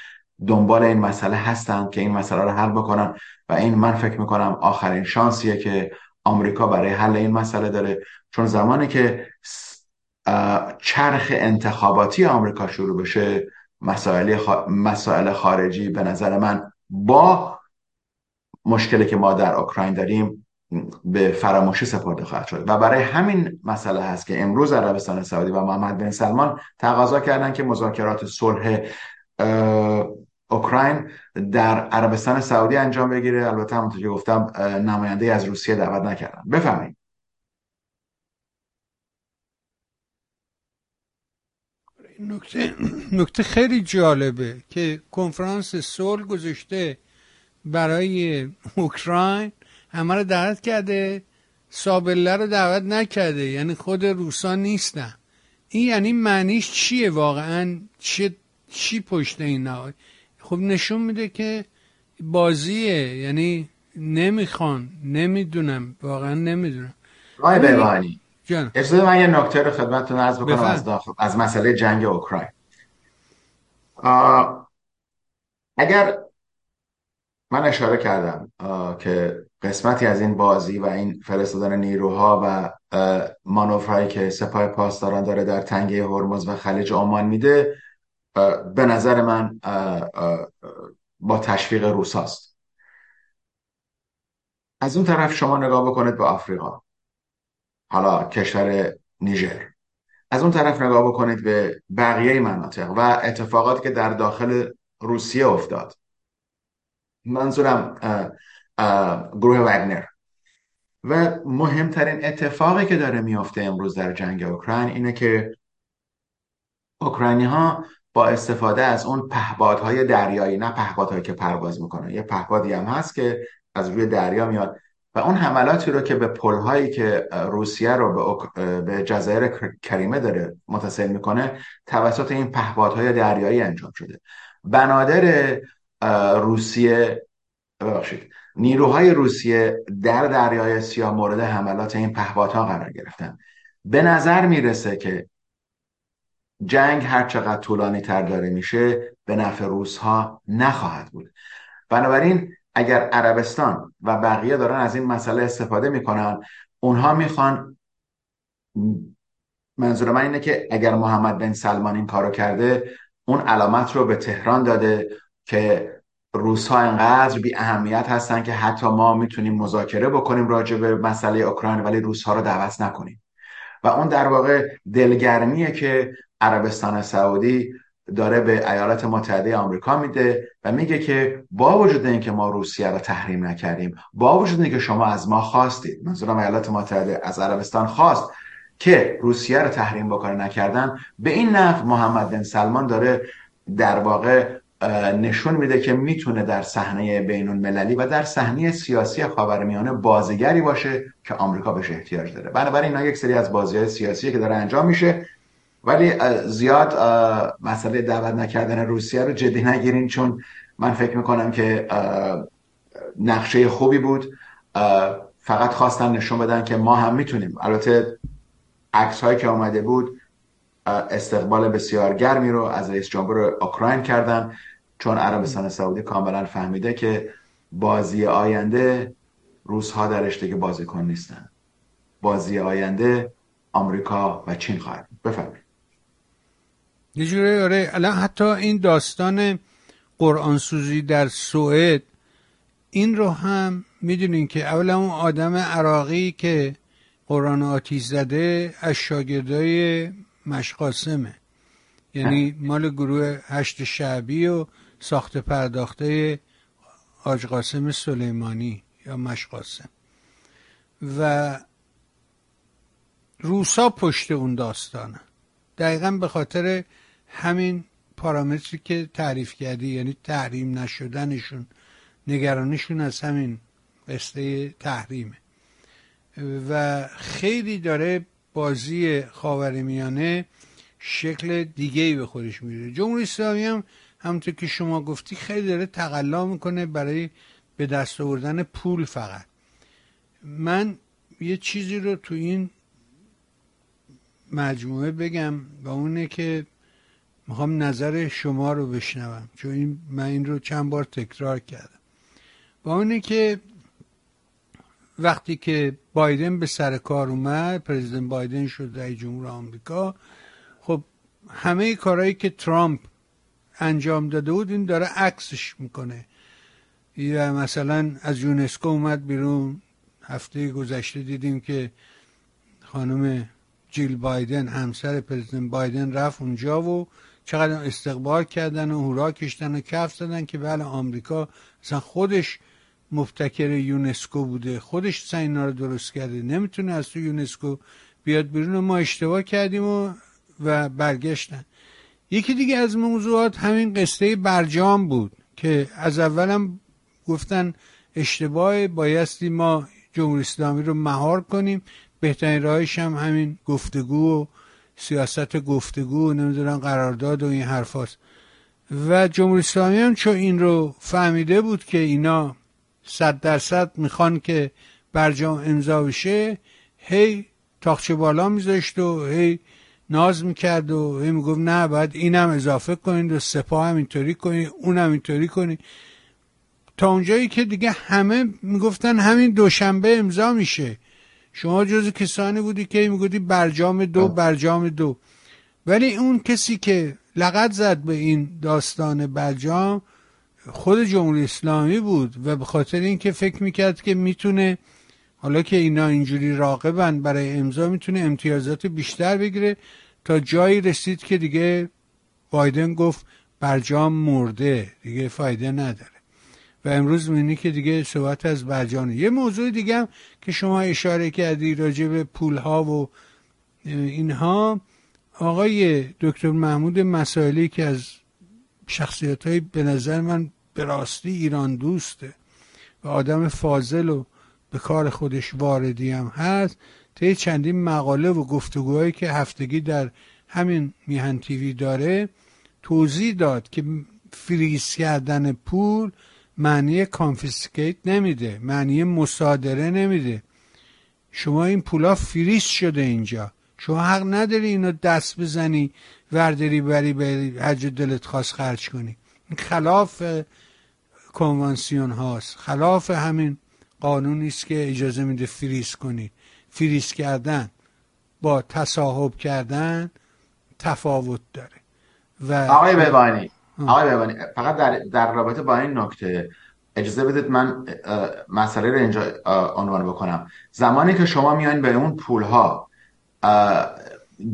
دنبال این مسئله هستن که این مسئله رو حل بکنن. و این من فکر می‌کنم آخرین شانسیه که آمریکا برای حل این مسئله داره. چون زمانی که چرخ انتخاباتی آمریکا شروع بشه مسائل, مسائل خارجی به نظر من با مشکلی که ما در اوکراین داریم به فراموشی سپرده خواهد شد. و برای همین مسئله هست که امروز عربستان سعودی و محمد بن سلمان تقاضا کردن که مذاکرات صلح اوکراین در عربستان سعودی انجام بگیره. البته همونطور که گفتم نماینده از روسیه دعوت نکردن. بفهمید نکته نکته خیلی جالبه که کنفرانس صلح گذاشته برای اوکراین همه رو دعوت کرده سابله رو دعوت نکرده. یعنی خود روسا نیستن. این یعنی معنیش چیه واقعا؟ چی, چی پشت این خب نشون میده که بازیه یعنی نمی‌خوان نمی‌دونم واقعا نمی‌دونم. آقای بهبانی اجازه من یه نکته رو خدمتتون عرض بکنم از, داخل، از مسئله جنگ اوکراین. اگر من اشاره کردم که قسمتی از این بازی و این فرستادن نیروها و مانورهایی که سپاه پاسداران داره در تنگه هرمز و خلیج عمان میده به نظر من با تشویق روساست. از اون طرف شما نگاه بکنید به آفریقا. حالا کشور نیجر. از اون طرف نگاه بکنید به بقیه مناطق و اتفاقاتی که در داخل روسیه افتاد. منظورم گروه وگنر. و مهمترین اتفاقی که داره میافته امروز در جنگ اوکراین اینه که اوکراینی ها با استفاده از اون پهبادهای دریایی نه پهبادهایی که پرواز می‌کنه. یه پهبادی هم هست که از روی دریا میاد و اون حملاتی رو که به پلهایی که روسیه رو به, به جزایر کریمه داره متصل می‌کنه توسط این پهبادهای دریایی انجام شده. بنادر روسیه ببخشید نیروهای روسیه در دریای سیاه مورد حملات این پهپادها قرار گرفتن. به نظر می‌رسه که جنگ هر چقدر طولانی تر داره میشه به نفع روس ها نخواهد بود. بنابراین اگر عربستان و بقیه دارن از این مسئله استفاده می‌کنن اونها می‌خوان منظور من اینه که اگر محمد بن سلمان این کارو کرده اون علامت رو به تهران داده که روس ها انقدر بی اهمیت هستن که حتی ما می‌تونیم مذاکره بکنیم راجع به مسئله اوکراین ولی روس ها رو دعوت نکنیم. و اون در واقع دلگرمیه که عربستان سعودی داره به ایالات متحده آمریکا میده و میگه که با وجود اینکه ما روسیه رو تحریم نکردیم با وجود اینکه شما از ما خواستید منظورم ایالات متحده از عربستان خواست که روسیه رو تحریم بکنه نکردن به این نفع محمد بن سلمان داره در واقع نشون میده که می‌تونه در صحنه بین المللی و در صحنه سیاسی خاورمیانه بازیگری باشه که آمریکا بهش احتیاج داره. بنابراین اینا یک سری از بازی های سیاسی که داره انجام میشه ولی زیاد مسئله دعوت نکردن روسیه رو جدی نگیرین چون من فکر می‌کنم که نقشه خوبی بود. فقط خواستن نشون بدن که ما هم می‌تونیم. البته عکس هایی که آمده بود استقبال بسیار گرمی رو از رئیس جمهور اوکراین کردن چون عربستان سعودی کاملا فهمیده که بازی آینده روس ها در که بازیکن نیستن. بازی آینده آمریکا و چین خواهد بفرمایید. یه جوری آره الان حتی این داستان قرآن سوزی در سوئد این رو هم می‌دونین که اولا اون آدم عراقی که قرآن آتیش زده از شاگردای مشقاسمه یعنی مال گروه هشت شعبی و ساخت پرداخته آج قاسم سلیمانی یا مشقاسم و روسا پشت اون داستانه. دقیقا به خاطر همین پارامتری که تعریف کردی یعنی تحریم نشدنشون نگرانیشون از همین قصه تحریمه. و خیلی داره بازی خاورمیانه شکل دیگه ای به خودش میده جمهوری اسلامی هم همونطور که شما گفتی خیلی داره تقلا می‌کنه برای به دست آوردن پول فقط. من یه چیزی رو تو این مجموعه بگم و اونه که می‌خوام نظر شما رو بشنوم. چون این من این رو چند بار تکرار کردم. و اونه که وقتی که بایدن به سر کار اومد پرزیدنت بایدن شد رئیس جمهور آمریکا خب همه کارهایی که ترامپ انجام داده بود این داره عکسش می‌کنه. یا مثلا از یونسکو اومد بیرون. هفته گذشته دیدیم که خانم جیل بایدن همسر پرزیدنت بایدن رفت اونجا و چقدر استقبال کردن و هورا کشتن و کف زدن که بله آمریکا مثلا خودش مبتکر یونسکو بوده. خودش مثلا اینا رو درست کرده. نمی‌تونه از تو یونسکو بیاد بیرون. و ما اشتباه کردیم و, و برگشتن. یکی دیگه از موضوعات همین قصه برجام بود که از اولم گفتن اشتباه بایستی ما جمهوری اسلامی رو مهار کنیم. بهترین راهش هم همین گفتگو و سیاست گفتگو و نمی‌دونم قرارداد و این حرفاست. و جمهوری اسلامی هم چون این رو فهمیده بود که اینا صد درصد می‌خوان که برجام امضا بشه هی تاخچه بالا میذاشت و هی ناز می‌کرد و هی می‌گفت نه باید اینم اضافه کنید و سپاه هم اینطوری کنید اونم اینطوری کنید. تا اونجایی که دیگه همه می‌گفتن همین دوشنبه امضا میشه. شما جز کسانی بودی که میگودی برجام دو برجام دو. ولی اون کسی که لغت زد به این داستان برجام خود جمهوری اسلامی بود و به خاطر اینکه فکر می‌کرد که می‌تونه حالا که اینا اینجوری راقبن برای امضا می‌تونه امتیازات بیشتر بگیره. تا جایی رسید که دیگه بایدن گفت برجام مرده دیگه فایده نداره. و امروز می‌بینی که دیگه صحبت از برجانه یه موضوع دیگه هم که شما اشاره کردی راجع به پول ها و اینها آقای دکتر محمود مسائلی که از شخصیت های به نظر من به راستی ایران دوسته و آدم فاضل و به کار خودش واردی هم هست طی چندین مقاله و گفتگوهایی که هفتگی در همین میهن TV داره توضیح داد که فریز کردن پول معنی confiscate نمیده معنی مصادره نمیده. شما این پولا فریز شده اینجا. شما حق نداری اینو دست بزنی ورداری بری بری حج دلت خواست خرج کنی. این خلاف کنوانسیون هاست خلاف همین قانونی است که اجازه میده فریز کنی. فریز کردن. با تصاحب کردن تفاوت داره. و آقای ببانی آقای ببانی فقط در, در رابطه با این نکته اجازه بدید من مسئله رو اینجا عنوان بکنم. زمانی که شما میان به اون پول ها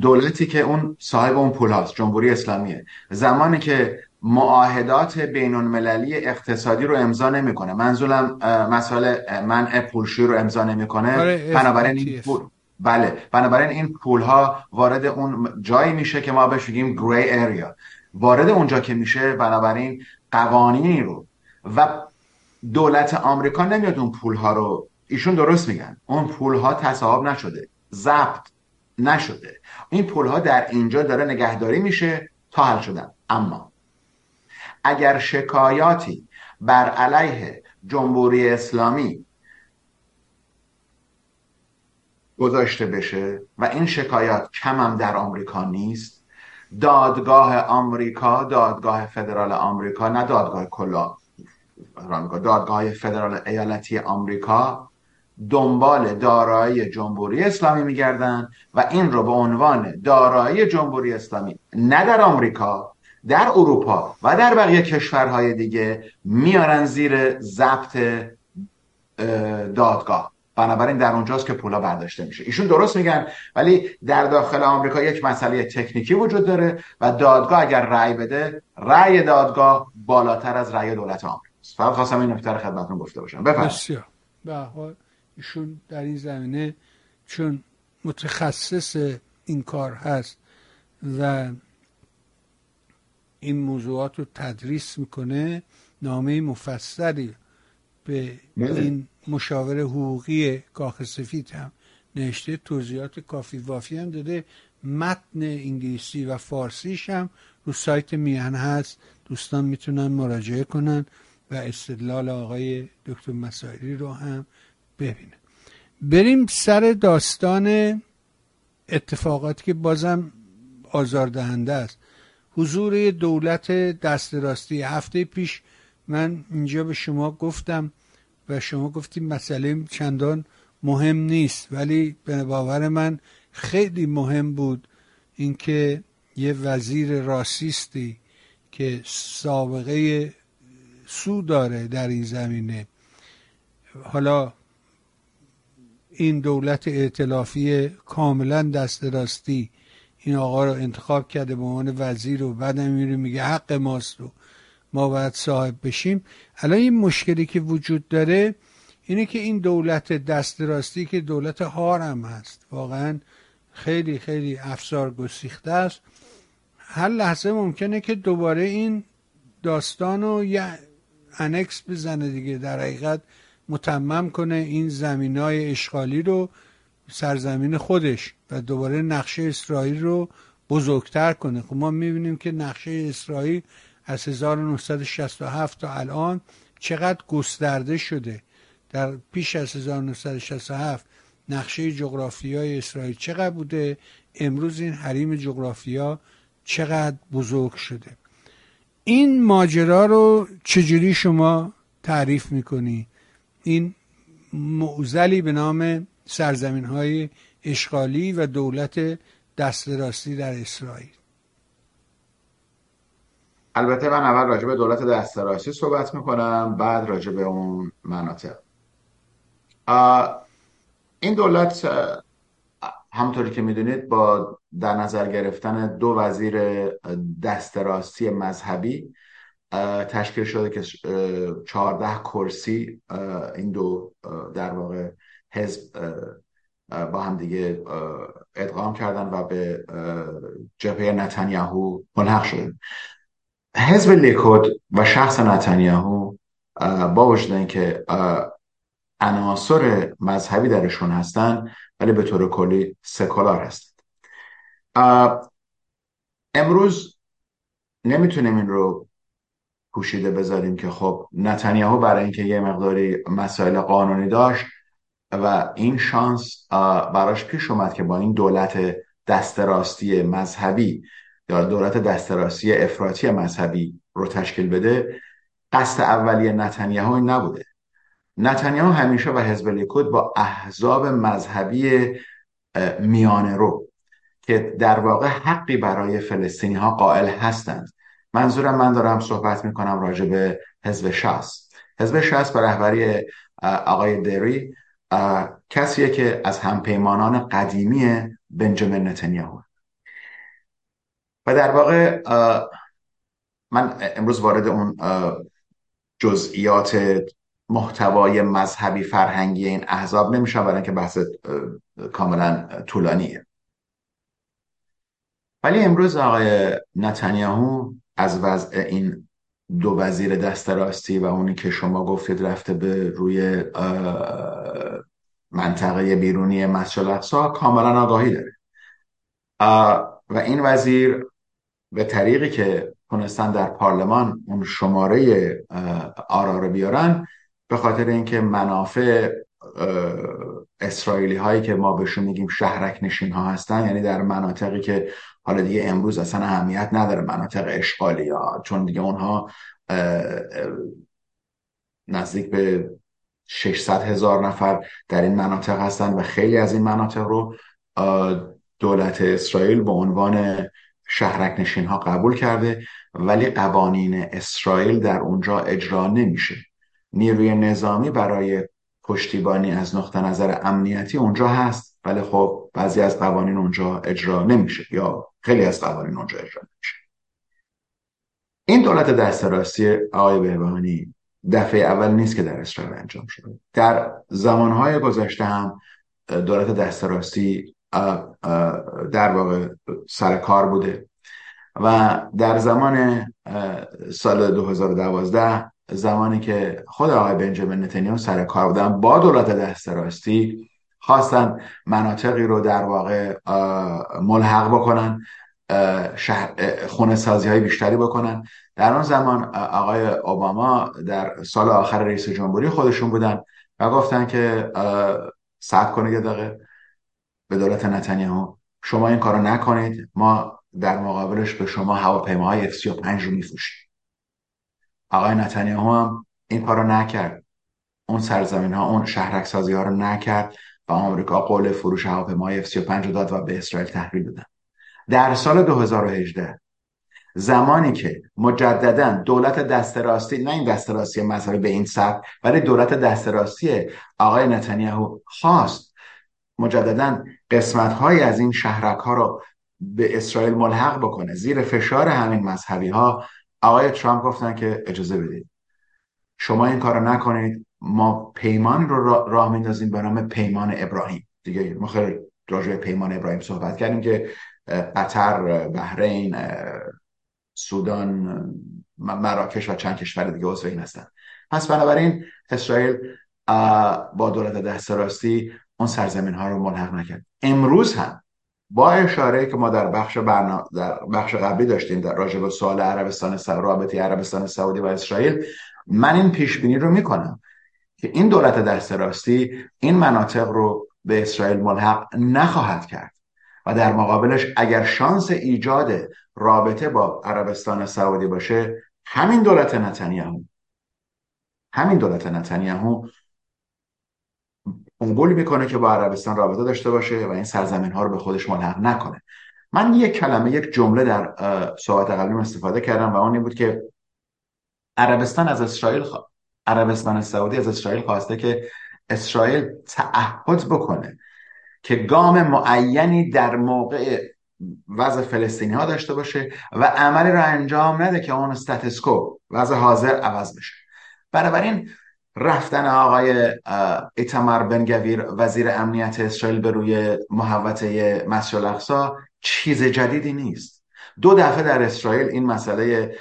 دولتی که اون صاحب اون پول هاست جمهوری اسلامیه زمانی که معاهدات بین المللی اقتصادی رو امضا نمی‌کنه منظورم مسئله منع پولشویی رو امضا نمی‌کنه آره، بنابراین این پول بله بنابراین این پول ها وارد اون جایی میشه که ما بهش میگیم گری اریا وارد اونجا که میشه بنابراین قوانینی رو. و دولت آمریکا نمیاد اون پول ها رو ایشون درست میگن. اون پول ها تصاحب نشده ضبط نشده. این پول ها در اینجا داره نگهداری میشه تا حل شدن. اما اگر شکایاتی بر علیه جمهوری اسلامی گذاشته بشه و این شکایات کم هم در آمریکا نیست دادگاه آمریکا دادگاه فدرال آمریکا نه دادگاه کلا دادگاه فدرال ایالتی آمریکا دنبال دارایی جمهوری اسلامی میگردن و این رو به عنوان دارایی جمهوری اسلامی نه در آمریکا در اروپا و در بقیه کشورهای دیگه میارن زیر ضبط دادگاه. بنابراین در اونجاست که پولا برداشته میشه. ایشون درست میگن ولی در داخل آمریکا یک مسئله تکنیکی وجود داره و دادگاه اگر رأی بده رأی دادگاه بالاتر از رأی دولت آمریکا فقط خواستم این نکته رو خدمتتون گفته باشم. بفرمایید. به ایشون در این زمینه چون متخصص این کار هست و این موضوعات رو تدریس می‌کنه نامه مفصلی به بله. این مشاور حقوقی کاخ سفید هم نوشته توضیحات کافی وافی هم داده. متن انگلیسی و فارسیش هم رو سایت میهن هست. دوستان می‌تونن مراجعه کنن و استدلال آقای دکتر مسائلی رو هم ببینن. بریم سر داستان اتفاقاتی که بازم آزاردهنده است. حضور دولت دست راستی. هفته پیش من اینجا به شما گفتم و شما گفتیم مسئله چندان مهم نیست ولی به باور من خیلی مهم بود اینکه یه وزیر راسیستی که سابقه سو داره در این زمینه. حالا این دولت ائتلافی کاملا دست راستی این آقا رو انتخاب کرده به عنوان وزیر و بعد میره میگه حق ماست و ما باید صاحب بشیم. الان این مشکلی که وجود داره اینه که این دولت دست راستی که دولت هارم هست. واقعا خیلی خیلی افسار گسیخته است. هر لحظه ممکنه که دوباره این داستان رو یه انکس بزنه دیگه. در حقیقت متمم کنه این زمین های اشغالی رو سرزمین خودش و دوباره نقشه اسرائیل رو بزرگتر کنه. خب ما می‌بینیم که نقشه اسرائیل از 1967 تا الان چقدر گسترده شده. در پیش از 1967 نقشه جغرافیای اسرائیل چقدر بوده؟ امروز این حریم جغرافیا چقدر بزرگ شده. این ماجرا رو چجوری شما تعریف می‌کنی؟ این معزلی به نام سرزمین های اشغالی و دولت دست در اسرائیل. البته من اول راجع به دولت دست راستی صحبت می‌کنم بعد راجع به اون مناطق. این دولت همطوری که می‌دونید با در نظر گرفتن دو وزیر دست راستی مذهبی تشکیل شده که چهارده کرسی این دو در واقع حزب با هم دیگه ادغام کردن و به جبهه نتانیاهو ملحق شدن. حزب لیکود و شخص نتانیاهو با وجود اینکه عناصر مذهبی درشون هستن ولی به طور کلی سکولار هستند امروز نمی‌تونیم این رو پوشیده بذاریم که خب نتانیاهو برای اینکه یه مقداری مسائل قانونی داشت و این شانس براش پیش اومد که با این دولت دست راستی مذهبی یا دولت دست راستی افراطی مذهبی رو تشکیل بده قصد اولیه نتانیاهو این نبوده. نتانیاهو همیشه و حزب لیکود با احزاب مذهبی میانه رو که در واقع حقی برای فلسطینی ها قائل هستند. منظورم من دارم صحبت می‌کنم راجع به حزب شاس. حزب شاس به رهبری آقای دری کسیه که از همپیمانان قدیمی بنجامین نتانیاهو و در واقع من امروز وارد اون جزئیات محتوای مذهبی فرهنگی این احزاب نمیشم برای که بحث کاملا طولانیه. ولی امروز آقای نتانیاهو از وضع این دو وزیر دست راستی و اونی که شما گفتید رفته به روی منطقه بیرونی مسجد الاقصا کاملا آگاهی داره. و این وزیر به طریقی که تونستن در پارلمان اون شماره آرا رو بیارن به خاطر اینکه منافع اسرائیلی هایی که ما بهشون میگیم شهرک نشین ها هستن یعنی در مناطقی که حالا دیگه امروز اصلا اهمیت نداره مناطق اشغالی ها چون دیگه اونها نزدیک به 600 هزار نفر در این مناطق هستن و خیلی از این مناطق رو دولت اسرائیل به عنوان شهرک ها قبول کرده ولی قوانین اسرائیل در اونجا اجرا نمیشه. نیروی نظامی برای پشتیبانی از نقطه نظر امنیتی اونجا هست ولی خب بعضی از قوانین اونجا اجرا نمیشه یا خیلی از قوانین اونجا اجرا نمیشه. این دولت دست راستی آقای بهبانی دفعه اول نیست که در اسرائیل انجام شده. در زمانهای گذشته هم دولت دست راستی در واقع سر کار بوده. و در زمان سال 2012 زمانی که خود آقای بنجامین نتانیاهو سر کار بودن با دولت دست راستی خواستن مناطقی رو در واقع ملحق بکنن خونه سازی های بیشتری بکنن. در اون زمان آقای اوباما در سال آخر رئیس جمهوری خودشون بودن و گفتن که صبر کنید یه دقیقه. به دولت شما این کارو نکنید ما در مقابلش به شما هواپیماهای F-35 رو میفروشیم. آقای نتانیاهو هم این کارو نکرد. اون سرزمین ها اون شهرک سازی ها رو نکرد و آمریکا قول فروش هواپیمای F35 رو داد و به اسرائیل تحویل دادن. در سال 2018 زمانی که مجددا دولت دست راستی نه این دست راستی به این سبک ولی دولت دست راستی آقای نتانیاهو خواست مجددا قسمت های از این شهرک ها رو به اسرائیل ملحق بکنه. زیر فشار همین مذهبی ها آقای ترامپ گفتن که اجازه بدید. شما این کار نکنید. ما پیمان رو راه میندازیم به نام پیمان ابراهیم. دیگه ما خیلی راجع پیمان ابراهیم صحبت کردیم که قطر بحرین سودان مراکش و چند کشور دیگه عضو این هستن. پس بنابراین اسرائیل با دولت دست راستی اون سرزمین ها رو ملحق نکرد. امروز هم با اشاره که ما در بخش برنا... در بخش قبلی داشتیم در راجع به سوال عربستان سعودی رابطه عربستان سعودی و اسرائیل من این پیش بینی رو می‌کنم که این دولت دست راستی این مناطق رو به اسرائیل ملحق نخواهد کرد و در مقابلش اگر شانس ایجاد رابطه با عربستان سعودی باشه همین دولت نتانیاهو همین دولت نتانیاهو قبول می‌کنه که با عربستان رابطه داشته باشه و این سرزمین ها رو به خودش ملحق نکنه. من یک کلمه یک جمله در صحبت قبلیم استفاده کردم و اون این بود که عربستان از اسرائیل عربستان سعودی از اسرائیل خواسته که اسرائیل تعهد بکنه که گام معینی در موقع وضع فلسطینی ها داشته باشه و عملی رو انجام نده که اون استاتسکو وضع حاضر عوض بشه. بنابراین رفتن آقای ایتمار بنگویر وزیر امنیت اسرائیل به روی محوطه مسجد الاقصا چیز جدیدی نیست. دو دفعه در اسرائیل این مسئله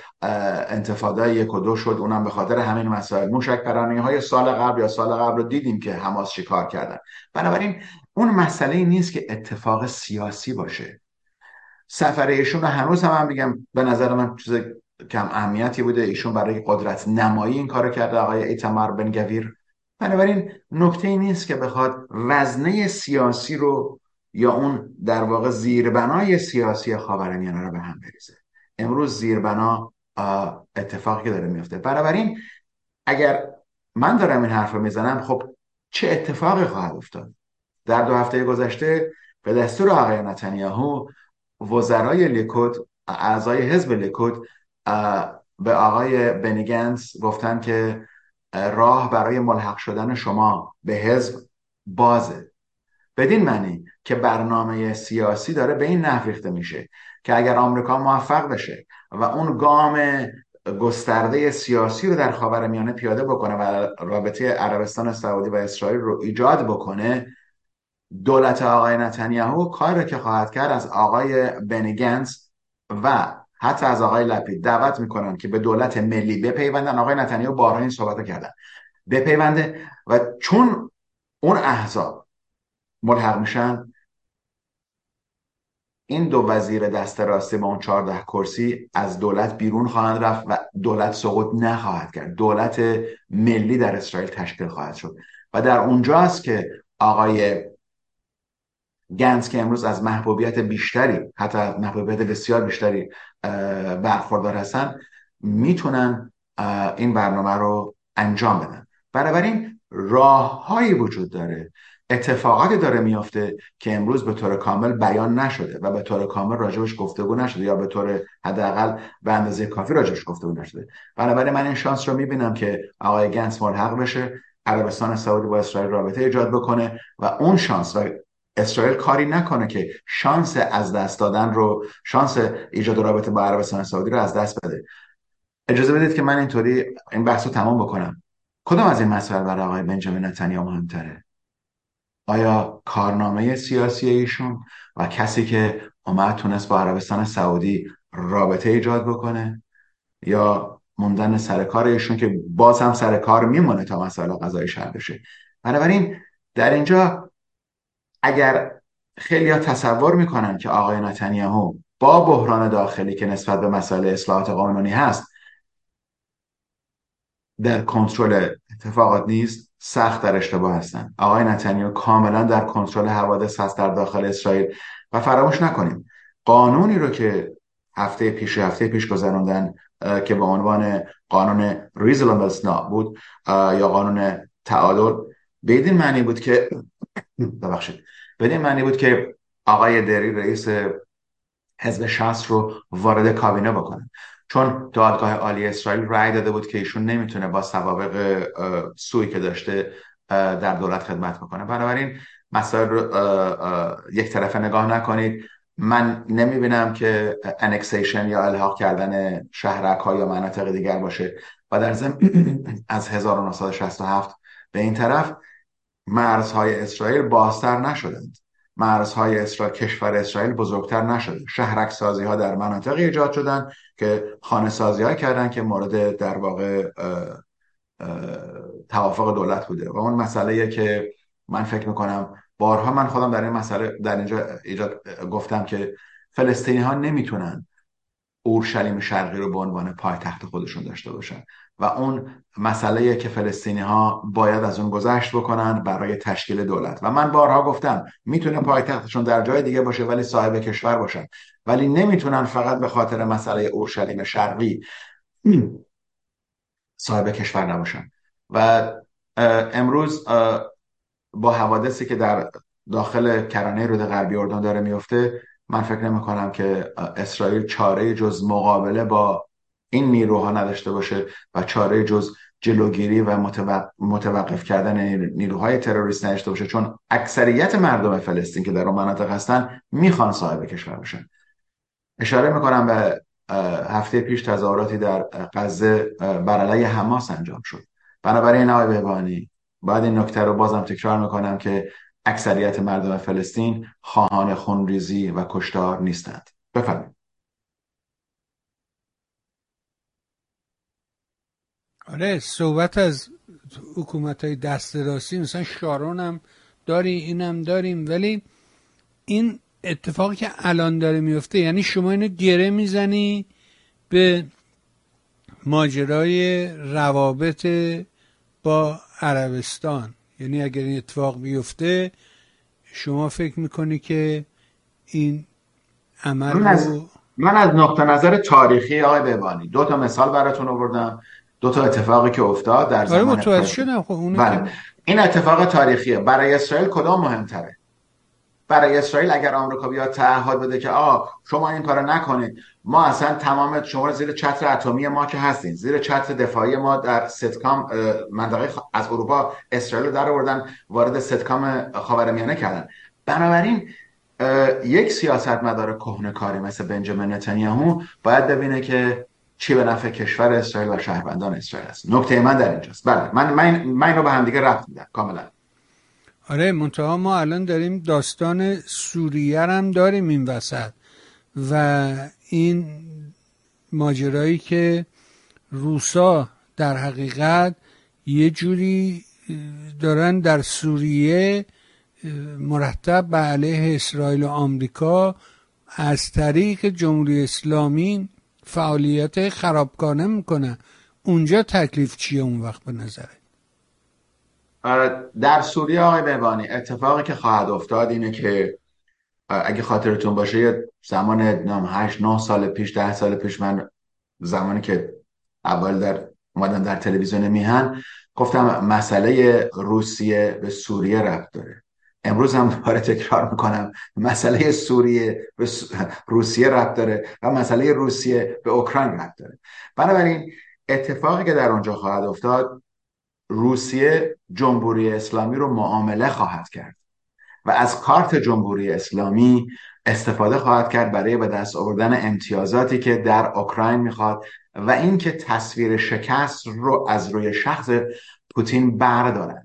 انتفاضه یک و دو شد. اونم به خاطر همین مسائل. موشک پرانی های سال قبل یا سال قبل رو دیدیم که حماس چیکار کردن. بنابراین اون مسئله نیست که اتفاق سیاسی باشه. سفر ایشون رو هنوز هم, هم میگم به نظر من چیز کم اهمیتی بوده. ایشون برای قدرت نمایی این کارو کرده آقای ایتمار بن گویر. بنابراین نکته ای نیست که بخواد وزنه سیاسی رو یا اون در واقع زیربنای سیاسی خاورمیانه رو به هم بریزه. امروز زیربنا اتفاقی که داره میفته. بنابراین اگر من دارم این حرف رو می‌زنم خب چه اتفاقی خواهد افتاد؟ در دو هفته گذشته به دستور آقای نتانیاهو وزرای لیکود اعضای حزب لیکود به آقای بنیگنس گفتن که راه برای ملحق شدن شما به حزب بازه. بدین معنی که برنامه سیاسی داره به این نحو میشه که اگر آمریکا موفق بشه و اون گام گسترده سیاسی رو در خاور میانه پیاده بکنه و رابطه عربستان سعودی و اسرائیل رو ایجاد بکنه دولت آقای نتانیاهو کاری که خواهد کرد از آقای بنیگنز و حتی از آقای لپید دعوت می‌کنن که به دولت ملی بپیوندن. آقای نتانیاهو بارها این صحبت کردن. بپیونده و چون اون احزاب ملحق میشن این دو وزیر دست راستی با اون چهارده کرسی از دولت بیرون خواهند رفت و دولت سقوط نخواهد کرد. دولت ملی در اسرائیل تشکیل خواهد شد. و در اونجاست که آقای گنز که امروز از محبوبیت بیشتری حتی محبوبیت بسیار بیشتری برخوردار هستن می‌تونن این برنامه رو انجام بدن. بنابراین راههایی وجود داره اتفاقاتی داره میافته که امروز به طور کامل بیان نشده و به طور کامل راجبش گفتگو نشده یا به طور حداقل به اندازه کافی راجبش گفتگو نشده. بنابراین من این شانس رو می‌بینم که آقای گنس ملحق بشه عربستان سعودی با اسرائیل رابطه ایجاد بکنه و اون شانس و اسرائیل کاری نکنه که شانس از دست دادن رو شانس ایجاد رابطه با عربستان سعودی رو از دست بده. اجازه بدید که من اینطوری این بحث رو تمام بکنم. کدام از این مسائل برای آقای بنجامین نتانیاهو مهمتره؟ آیا کارنامه سیاسی ایشون و کسی که اومد تونست با عربستان سعودی رابطه ایجاد بکنه؟ یا موندن سر کار ایشون که باز هم سر کار میمونه تا مسائل قضایی حل بشه؟ بنابراین در اینجا اگر خیلی ها تصور می‌کنن که آقای نتانیاهو با بحران داخلی که نسبت به مسائل اصلاحات قانونی هست در کنترل اتفاقات نیست سخت در اشتباه هستن. آقای نتانیاهو کاملا در کنترل حوادث هست در داخل اسرائیل و فراموش نکنیم. قانونی رو که هفته پیش هفته پیش گذراندن که به عنوان قانون ریزلمبلس بود یا قانون تعادل به معنی بود که ببخشید. به معنی بود که آقای دری رئیس حزب شخص رو وارد کابینه بکنه. چون دادگاه عالی اسرائیل رأی داده بود که ایشون نمی‌تونه با سوابق سوی که داشته در دولت خدمت بکنه. بنابراین مسائل رو یک طرفه نگاه نکنید. من نمی‌بینم که انکسیشن یا الحاق کردن شهرک ها یا مناطق دیگر باشه. و در ضمن از 1967 به این طرف مرزهای اسرائیل بازتر نشدند مرزهای اسرائیل کشور اسرائیل بزرگتر نشده. شهرک سازی ها در مناطق ایجاد شدن که خانه سازی ها کردن که مورد در واقع توافق دولت بوده. و اون مسئله که من فکر می‌کنم بارها من خودم در این مسئله در اینجا ایجاد گفتم که فلسطینی ها نمی‌تونن اورشلیم شرقی رو به عنوان پایتخت خودشون داشته باشن. و اون مسئله که فلسطینی ها باید از اون گذشت بکنن برای تشکیل دولت. و من بارها گفتم می‌تونه پایتختشون در جای دیگه باشه ولی صاحب کشور باشن. ولی نمی‌تونن فقط به خاطر مسئله اورشلیم شرقی صاحب کشور نباشن. و امروز با حوادثی که در داخل کرانه رود غربی اردن داره میفته من فکر نمی کنم که اسرائیل چاره جز مقابله با این نیروها نداشته باشه و چاره جز جلوگیری و متوقف کردن نیروهای تروریست نداشته باشه چون اکثریت مردم فلسطین که در اون مناطق هستن می‌خوان صاحب کشور باشن اشاره می‌کنم به هفته پیش تظاهراتی در غزه بر علیه حماس انجام شد. بنابراین آقای بهبانی باید این نکته رو بازم تکرار می‌کنم که اکثریت مردم فلسطین خواهان خونریزی و کشتار نیستند. بفرمایید. آره صحبت از حکومت های دست راستی مثلا شارون هم داری اینم داریم ولی این اتفاقی که الان داره میفته یعنی شما اینو گره می‌زنی به ماجرای روابط با عربستان. یعنی اگر این اتفاق بیفته شما فکر می‌کنی که این عمل من از, من از نقطه نظر تاریخی آقای بهبانی دو تا مثال براتون آوردم. دو تا اتفاقی که افتاد در آره، زمان متوجه شدم خب بله. این اتفاق تاریخیه. برای اسرائیل کدام مهمتره؟ برای اسرائیل اگر آمریکا بیاد تعهد بده که آ شما این کارو نکنید. ما اصلا تمام شما زیر چتر اتمی ما که هستین زیر چتر دفاعی ما در ستکام منطقه از اروپا اسرائیل رو در آوردن وارد ستکام خاورمیانه کردن. بنابراین یک سیاست مدار کهنه کاری مثل بنجامین نتانیاهو باید ببینه که چی به نفع کشور اسرائیل و شهروندان اسرائیل است. نکته من در اینجاست. بله من من, من اینو به همدیگه رفت میدم کاملا. آره منتها ما الان داریم داستان سوریه هم داریم این وسط و این ماجرایی که روسا در حقیقت یه جوری دارن در سوریه مرتب به علیه اسرائیل و آمریکا از طریق جمهوری اسلامی فعالیت خرابکانه می‌کنه. اونجا تکلیف چیه اون وقت به نظره در سوریه آقای بهبانی اتفاقی که خواهد افتاد اینه که اگه خاطرتون باشه یه زمان نام 8 9 سال پیش ده سال پیش من زمانی که اول در اومدم در تلویزیون میهن گفتم مسئله روسیه به سوریه رفت داره. امروز هم دوباره تکرار می‌کنم. مسئله سوریه به روسیه رفت داره و مسئله روسیه به اوکراین رفت داره. بنابراین اتفاقی که در اونجا خواهد افتاد روسیه جمهوری اسلامی رو معامله خواهد کرد و از کارت جمهوری اسلامی استفاده خواهد کرد برای به دست آوردن امتیازاتی که در اوکراین می‌خواد و اینکه تصویر شکست رو از روی شخص پوتین بردارن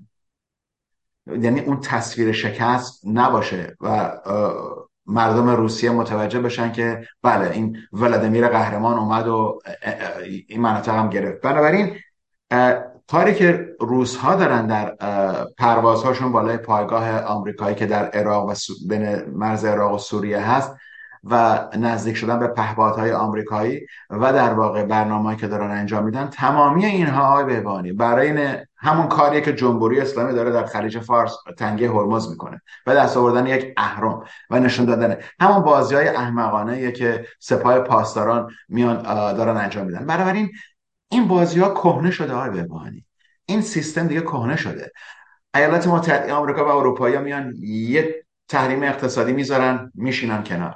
یعنی اون تصویر شکست نباشه و مردم روسیه متوجه بشن که بله این ولادیمیر قهرمان اومد و این مناطق هم گرفت. بنابراین کاری که روس ها دارن در پروازهاشون بالای پایگاه آمریکایی که در عراق و بین مرز عراق و سوریه هست و نزدیک شدن به پهپادهای آمریکایی و در واقع برنامه‌ای که دارن انجام میدن تمامی اینها آقای بهبانی برای همون کاری که جمهوری اسلامی داره در خلیج فارس تنگه هرمز می‌کنه و دست آوردن یک اهرم و نشون دادن. همون بازی های احمقانه که سپاه پاسداران میان دارن انجام میدن. بنابراین این بازی ها کهنه شده آقای بهبانی این سیستم دیگه کهنه شده. ایالات متحده آمریکا و اروپایی میان یه تحریم اقتصادی می‌ذارن میشینن کنار.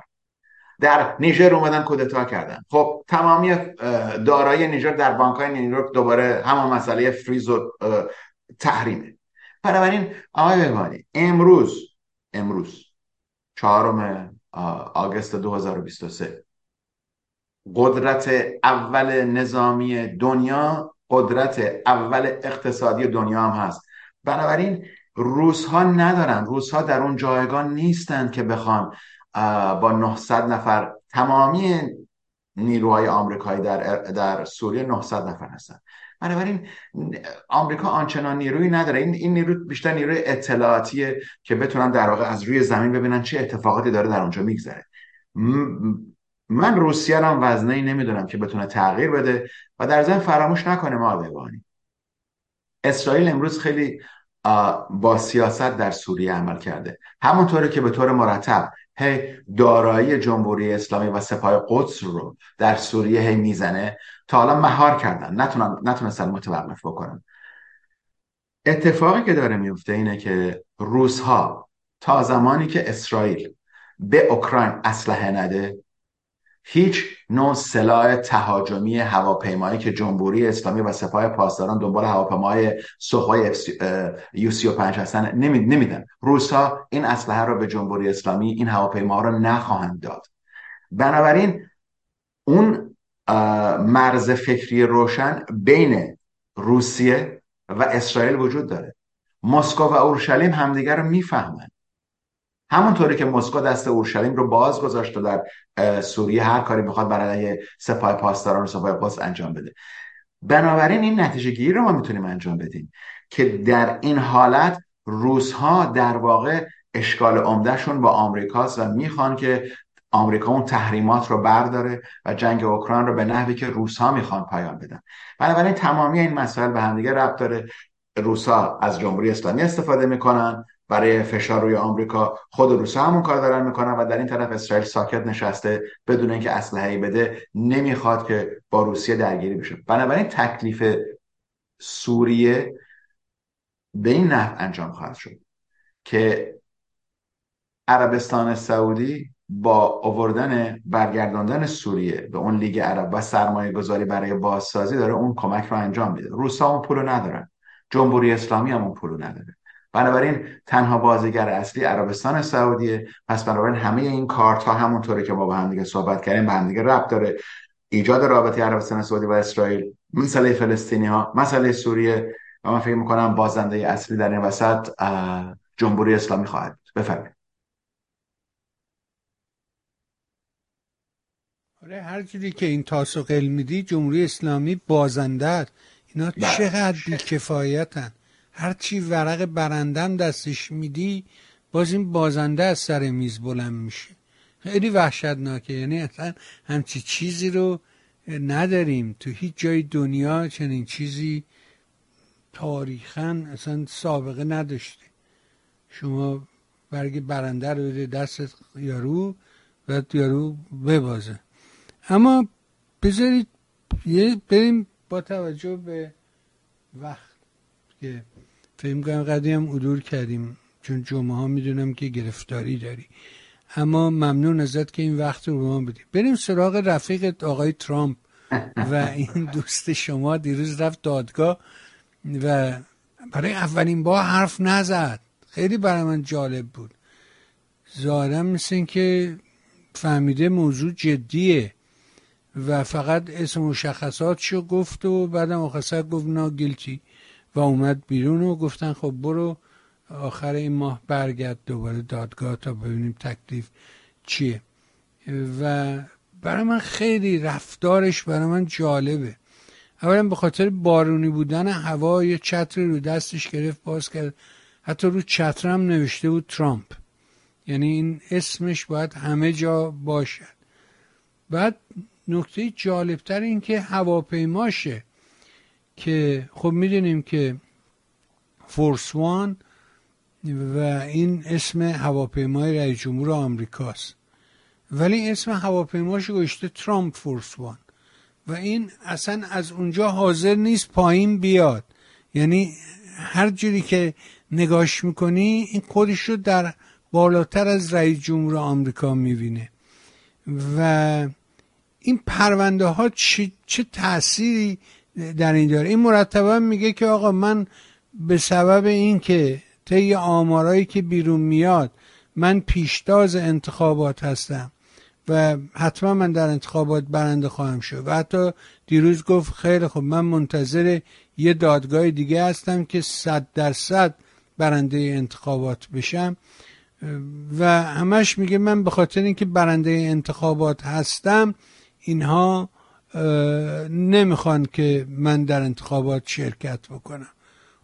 در نیجر اومدن کودتا کردن. خب تمامی دارایی نیجر در بانک های نیویورک دوباره همان مسئله فریز و تحریمه. بنابراین آقای بهبانی امروز امروز چهارم آگست 2023 قدرت اول نظامی دنیا قدرت اول اقتصادی دنیا هم هست. بنابراین روس ها ندارن. روس ها در اون جایگاه نیستند که بخوان با 900 نفر. تمامی نیروهای آمریکایی در در سوریه 900 نفر هستن. بنابراین آمریکا آنچنان نیروی نداره. این این نیرو بیشتر نیروی اطلاعاتیه که بتونن در واقع از روی زمین ببینن چه اتفاقاتی داره در اونجا میگذره. من روسیه هم وزنه ای نمی‌دونم که بتونه تغییر بده و در ضمن فراموش نکنه ما اسرائیل امروز خیلی با سیاست در سوریه عمل کرده. همونطوری که به طور مرتب هی دارایی جمهوری اسلامی و سپاه قدس رو در سوریه هی می‌زنه. تا حالا مهار کردن. نتونن نتونستن متوقف بکنن. اتفاقی که داره میفته اینه که روزها تا زمانی که اسرائیل به اوکراین اسلحه نده هیچ نوع سلاح تهاجمی هواپیمایی که جمهوری اسلامی و سپاه پاسداران دنبال هواپیمای سوخوای یو 35 هستن نمیدن. روسا این اسلحه رو به جمهوری اسلامی این هواپیما رو نخواهند داد. بنابراین اون مرز فکری روشن بین روسیه و اسرائیل وجود داره. مسکو و اورشلیم همدیگر رو می‌فهمند همونطوری که مسکو دست اورشلیم رو باز گذاشت و در سوریه هر کاری می‌خواد برای سپاه پاسداران و سپاه قدس انجام بده. بنابراین این نتیجه گیری رو ما می‌تونیم انجام بدیم که در این حالت روزها در واقع اشکال عمدهشون با آمریکاست و می‌خوان که آمریکا اون تحریمات رو برداره و جنگ اوکراین رو به نحوی که روسها می‌خوان پایان بدن. بنابراین تمامی این مسائل به همدیگه ربط داره. روسا از جمهوری اسلامی استفاده می‌کنن. برای فشار روی آمریکا خود روسا همون کار دارن می‌کنن و در این طرف اسرائیل ساکت نشسته بدون اینکه اسلحه بده نمی‌خواد که با روسیه درگیری بشه. بنابراین تکلیف سوریه به این نحو انجام خواهد شد که عربستان سعودی با آوردن برگرداندن سوریه به اون لیگ عرب و سرمایه گذاری برای بازسازی داره اون کمک رو انجام میده. روسا اون پولو ندارن. جمهوری اسلامی هم اون پولو نداره. بنابراین تنها بازیگر اصلی عربستان سعودیه. پس بنابراین همه این کارت ها همونطوری که ما با هم دیگه صحبت کردیم به هم دیگه ربط داره. ایجاد رابطه عربستان سعودی و اسرائیل مسئله فلسطینی ها مسئله سوریه و من فکر می‌کنم بازنده اصلی در این وسط جمهوری اسلامی خواهد بفرمایید. آره هر جوری که این تاسو قل میدی جمهوری اسلامی بازنده اینا بله. چقدر بیکفایتن. هرچی ورق برندم دستش میدی باز این بازنده از سر میز بلند میشه. خیلی وحشتناکه. یعنی اصلا همچی چیزی رو نداریم. تو هیچ جای دنیا چنین چیزی تاریخا اصلا سابقه نداشته شما برگ برنده رو بده دست یارو و یارو ببازه. اما بذارید یه بریم با توجه به وقت که فکر کنم قدیم هم کردیم چون جمعه ها می‌دونم که گرفتاری داری. اما ممنون ازت که این وقت رو به ما بدیم بریم سراغ رفیق آقای ترامپ و این دوست شما. دیروز رفت دادگاه و برای اولین بار حرف نزد. خیلی برای من جالب بود. ظاهرا مثل که فهمیده موضوع جدیه و فقط اسم مشخصات شو گفت و بعدم آخر گفت نا گلتی و اومد بیرون و گفتن خب برو آخر این ماه برگرد دوباره دادگاه تا ببینیم تکلیف چیه. و برای من خیلی رفتارش برای من جالبه. اولا به خاطر بارونی بودن هوا یه چتر رو دستش گرفت باز کرد. حتی رو چترم نوشته بود ترامپ. یعنی این اسمش باید همه جا باشد. بعد نکته جالبتر این که هواپیماشه. که خب می‌دونیم که فورس وان و این اسم هواپیمای رئیس جمهور آمریکاست. ولی اسم هواپیماش گشته ترامپ فورس وان. و این اصلا از اونجا حاضر نیست پایین بیاد. یعنی هر جوری که نگاش می‌کنی این خودش رو در بالاتر از رئیس جمهور آمریکا می‌بینه. و این پرونده ها چه, چه تأثیری در این داره این مرتبا میگه که آقا من به سبب اینکه طی آمارایی که بیرون میاد من پیشتاز انتخابات هستم و حتما من در انتخابات برنده خواهم شد. و حتی دیروز گفت خیلی خب من منتظر یه دادگاه دیگه هستم که صد درصد برنده انتخابات بشم. و همش میگه من به خاطر اینکه برنده انتخابات هستم اینها نمی‌خوان که من در انتخابات شرکت بکنم.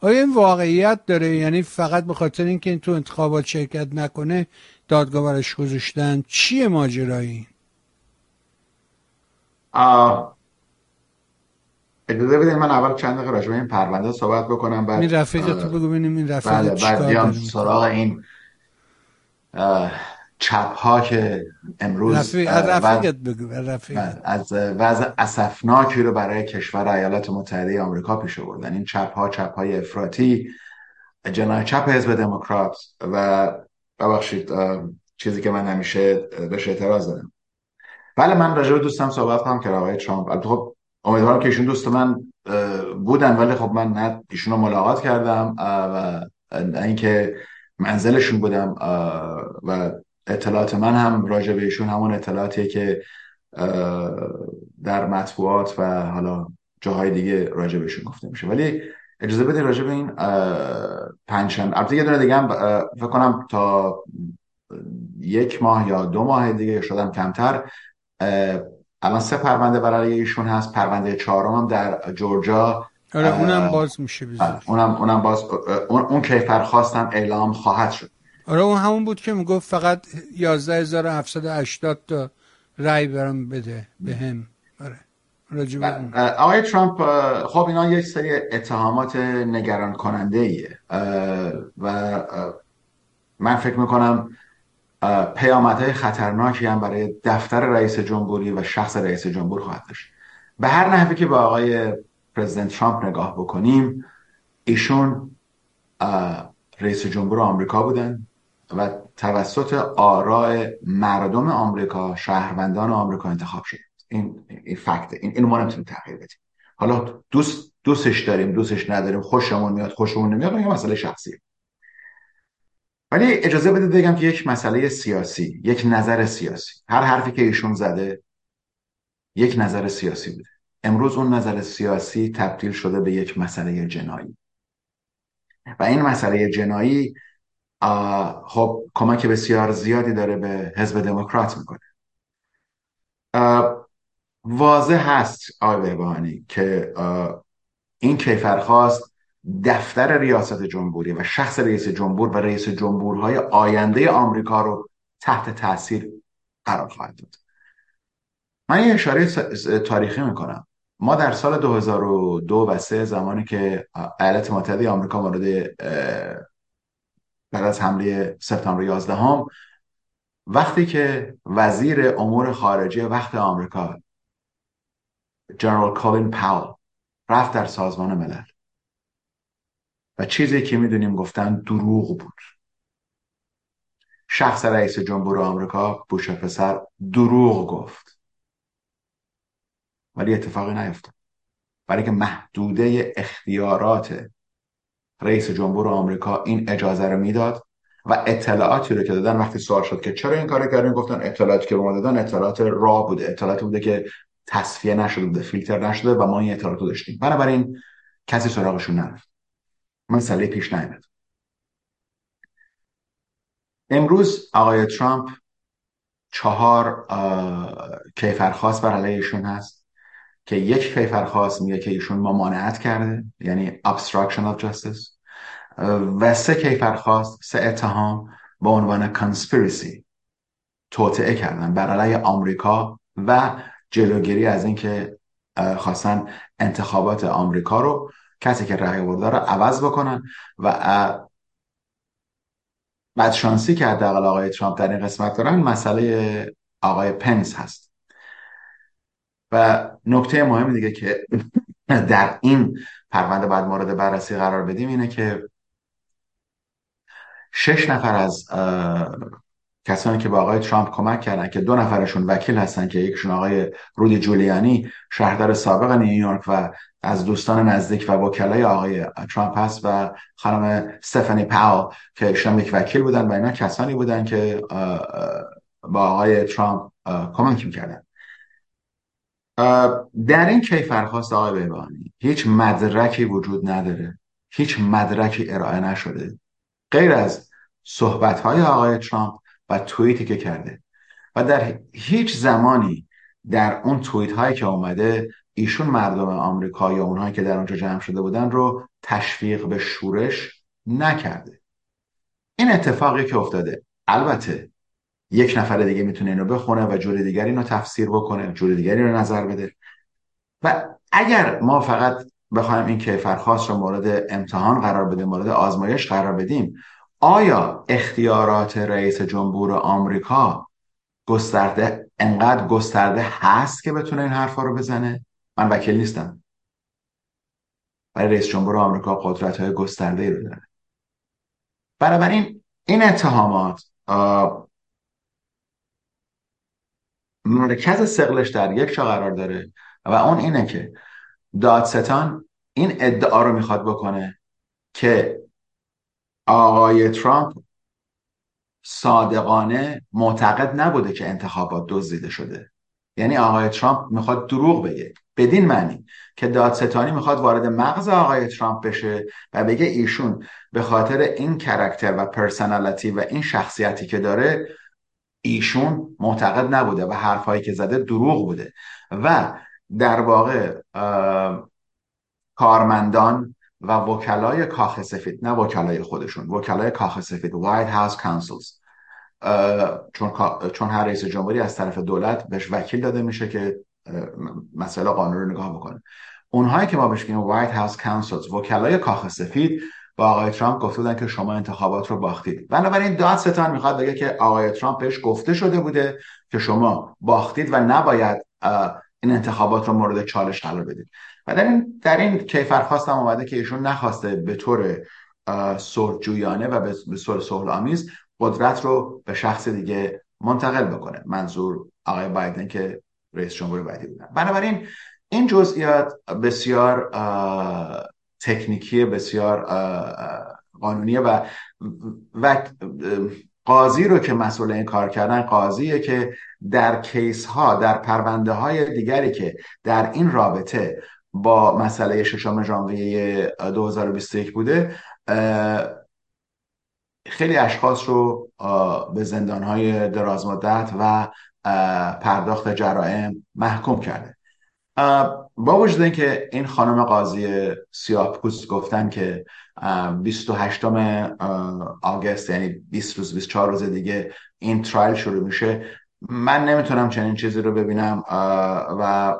آیا این واقعیت داره؟ یعنی فقط به خاطر اینکه این تو انتخابات شرکت نکنه دادگاه برش گذاشتن چیه ماجرایی؟ اجازه بدین من اول چند دقیقه راجع این پرونده صحبت بکنم بعد این رفیق تو بگو ببینیم این رفیق بله بعد بیام سراغ این. چپ ها که امروز رفیق از رفیقت بگو. از وضع اسفناکی رو برای کشور ایالات متحده آمریکا پیش آوردن. این چپ ها چپ های افراطی جناح چپ حزب دموکرات و ببخشید چیزی که من همیشه بهش اعتراض دارم. بله من راجع به دوستم صحبت کنم که آقای ترامپ. خب امیدوارم که ایشون دوست من بودن ولی خب من نه ایشون رو ملاقات کردم و اینکه منزلشون بودم و اطلاعات من هم راجع به ایشون همون اطلاعاتیه که در مطبوعات و حالا جاهای دیگه راجع بهشون گفته میشه. ولی اجازه بده راجع به این پنجشنبه البته یه دونه دیگه هم فکر کنم تا یک ماه یا دو ماه دیگه شدم کمتر. الان سه پرونده برای ایشون هست. پرونده چهارم هم در جورجا. آره اونم باز میشه بله، اونم اونم باز اون, اون کیفر خواستم اعلام خواهد شد. آره اون همون بود که می‌گفت فقط 11780 تا رای برام بده به هم آره آقای ترامپ خب اینا یک سری اتهامات نگران کننده ایه و من فکر می‌کنم پیامدهای خطرناکی هم برای دفتر رئیس جمهوری و شخص رئیس جمهور خواهد داشت. به هر نحوی که به آقای پرزیدنت ترامپ نگاه بکنیم ایشون رئیس جمهور آمریکا بودن. و توسط آراء مردم آمریکا شهروندان آمریکا انتخاب شد. این این فکت این اینو ما نمی‌تونیم تغییر بدیم. حالا دوست دوستش داریم دوستش نداریم خوشمون میاد خوشمون نمیاد این مسئله شخصیه. ولی اجازه بده بگم که یک مسئله سیاسی یک نظر سیاسی. هر حرفی که ایشون زده یک نظر سیاسی بوده. امروز اون نظر سیاسی تبدیل شده به یک مسئله جنایی. و این مسئله جنایی خب کمک بسیار زیادی داره به حزب دموکرات می‌کنه. واضح هست آقای بهبانی که این کیفرخواست دفتر ریاست جمهوری و شخص رئیس جمهور و رئیس جمهورهای آینده آمریکا رو تحت تاثیر قرار خواهد داد. من یه اشاره تاریخی می‌کنم. ما در سال 2002 و سه زمانی که ایالات متحده آمریکا مورد بعد از حمله سپتامبر 11 هم وقتی که وزیر امور خارجه وقت آمریکا جنرال کالین پاول رفت در سازمان ملل. و چیزی که می‌دونیم گفتن دروغ بود. شخص رئیس جمهور آمریکا بوش پسر دروغ گفت. ولی اتفاقی نیفتاد. برای که محدوده اختیارات رئیس جمهور آمریکا این اجازه رو می‌داد و اطلاعاتی رو که دادن وقتی سوال شد که چرا این کار کردن گفتن اطلاعاتی که به ما دادن اطلاعات راه بوده اطلاعاتی بوده که تصفیه نشده بوده فیلتر نشده و ما این اطلاعات رو داشتیم. بنابراین کسی سراغشون نرفت. مسئله پیش نیامد. امروز آقای ترامپ چهار کیفرخواست بر علیهشون هست. که یک کیفرخواست میگه که ایشون ممانعت کرده یعنی obstruction of justice و سه کیفرخواست سه اتهام به عنوان conspiracy توطعه کردن بر علیه آمریکا و جلوگیری از اینکه خواستن انتخابات آمریکا رو کسی که رأی برده رو عوض بکنن و بعد شانسی که حداقل آقای ترامپ در این قسمت دارن مسئله آقای پنس هست. و نکته مهم دیگه که در این پرونده بعد مورد بررسی قرار بدیم اینه که شش نفر از کسانی که به آقای ترامپ کمک کردن که دو نفرشون وکیل هستن که یکشون آقای رودی جولیانی شهردار سابق نیویورک و از دوستان نزدیک و وکلای آقای ترامپ هست و خانم استفانی پاو که ایشون یک وکیل بودن و اینا کسانی بودن که با آقای ترامپ کمک می‌کردن. در این کیفرخواست آقای بهبانی هیچ مدرکی وجود نداره. هیچ مدرکی ارائه نشده. غیر از صحبت های آقای ترامپ و توییتی که کرده. و در هیچ زمانی در اون توییت هایی که اومده ایشون مردم آمریکا یا اونهایی که در اونجا جمع شده بودن رو تشویق به شورش نکرده. این اتفاقی که افتاده البته یک نفر دیگه می‌تونه اینو بخونه و جور دیگری اینو تفسیر بکنه جور دیگری رو نظر بده. و اگر ما فقط بخوایم این کیفرخواست رو مورد امتحان قرار بدیم مورد آزمایش قرار بدیم آیا اختیارات رئیس جمهور آمریکا گسترده انقدر گسترده هست که بتونه این حرفا رو بزنه؟ من وکیل نیستم. برای رئیس جمهور آمریکا قدرت های گسترده رو داره. بنابراین این اتهامات مرکز سقلش در یک جا قرار داره و اون اینه که دادستان این ادعا رو می‌خواد بکنه که آقای ترامپ صادقانه معتقد نبوده که انتخابات دزدیده شده. یعنی آقای ترامپ می‌خواد دروغ بگه. بدین معنی که دادستانی می‌خواد وارد مغز آقای ترامپ بشه و بگه ایشون به خاطر این کرکتر و پرسنالیتی و این شخصیتی که داره ایشون معتقد نبوده و حرفهایی که زده دروغ بوده. و در واقع کارمندان و وکلای کاخ سفید نه وکلای خودشون وکلای کاخ سفید White House counsels چون چون هر رئیس جمهوری از طرف دولت بهش وکیل داده میشه که مسئله قانون رو نگاه بکنه. اونهایی که ما بهش میگیم White House counsels وکلای کاخ سفید با آقای ترامپ گفته بودن که شما انتخابات رو باختید. بنابراین دادستان می‌خواد بگه که آقای ترامپ بهش گفته شده بوده که شما باختید و نباید این انتخابات رو مورد چالش قرار بدید. و در این در این کیفر خواستم اومده که ایشون نخواسته به طور صلحجویانه و به صورت صلح آمیز قدرت رو به شخص دیگه منتقل بکنه. منظور آقای بایدن که رئیس جمهور بعدی بودن. بنابراین این جزئیات بسیار تکنیکی بسیار قانونیه و و قاضی رو که مسئول این کار کردن قاضیه که در کیس ها در پرونده های دیگری که در این رابطه با مسئله ششم ژانویه 2021 بوده خیلی اشخاص رو به زندان های دراز مدت و پرداخت جرائم محکوم کرده. با وجود اینکه این خانم قاضی سیاه پوست گفتن که 28 آگست یعنی 20 روز 24 روز دیگه این ترایل شروع میشه من نمی‌تونم چنین چیزی رو ببینم و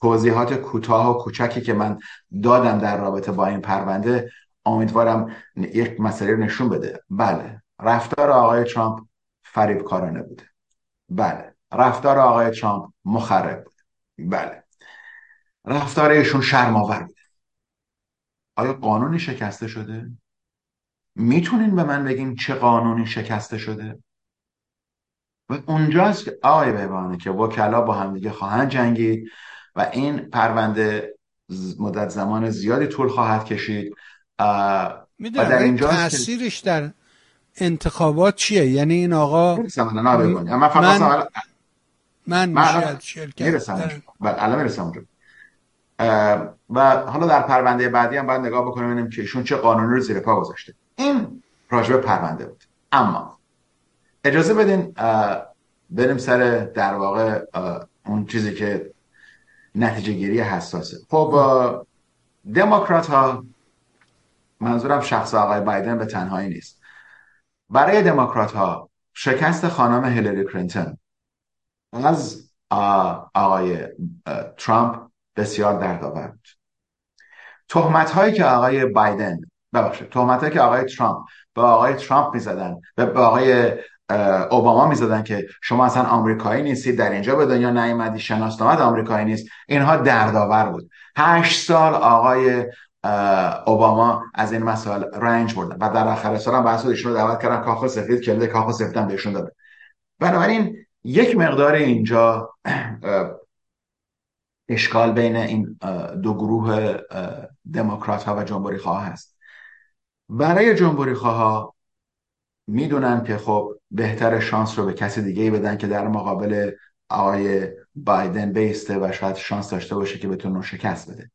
توضیحات کوتاه و کوچکی که من دادم در رابطه با این پرونده امیدوارم یک مسئله رو نشون بده. بله رفتار آقای ترامپ فریب کارانه بوده. بله رفتار آقای ترامپ مخرب بله. رفتار ایشون شرماور بوده. آیا قانونی شکسته شده؟ می‌تونین به من بگین چه قانونی شکسته شده؟ و اونجاست که آقای بهبانه که وکلا با همدیگه خواهند جنگید و این پرونده مدت زمان زیادی طول خواهد کشید. و در اینجا تاثیرش در انتخابات چیه؟ یعنی این آقا من فقط من من بله الان می‌رسم و حالا در پرونده بعدی هم باید نگاه بکنیم ببینیم که ایشون چه قانونی رو زیر پا گذاشته. این راجبه پرونده بود. اما اجازه بدین بریم سر در واقع اون چیزی که نتیجه گیری حساسه. خب دموکرات ها منظورم شخص آقای بایدن به تنهایی نیست. برای دموکرات ها شکست خانم هیلری کلینتون از آقای ترامپ بسیار دردآور بود تهمت هایی که آقای بایدن ببخشید تهمت هایی که آقای ترامپ به آقای ترامپ می‌زدن و به آقای اوباما می‌زدن که شما اصلا آمریکایی نیستید در اینجا به دنیا نیومدی شناسنامه آمریکایی نیست اینها دردآور بود. هشت سال آقای اوباما از این مسائل رنج بردن و در آخر سال هم بحث ایشون دعوت کردن کاخ سفید کلید کاخ سفید هم بهشون دادن بنابراین یک مقدار اینجا اشکال بین این دو گروه دموکرات ها و جمهوری خواه هست. برای جمهوری خواه می‌دونن که خب بهتر شانس رو به کسی دیگه بدن که در مقابل آقای بایدن بیسته و شاید شانس داشته باشه که بتونه شکست بده.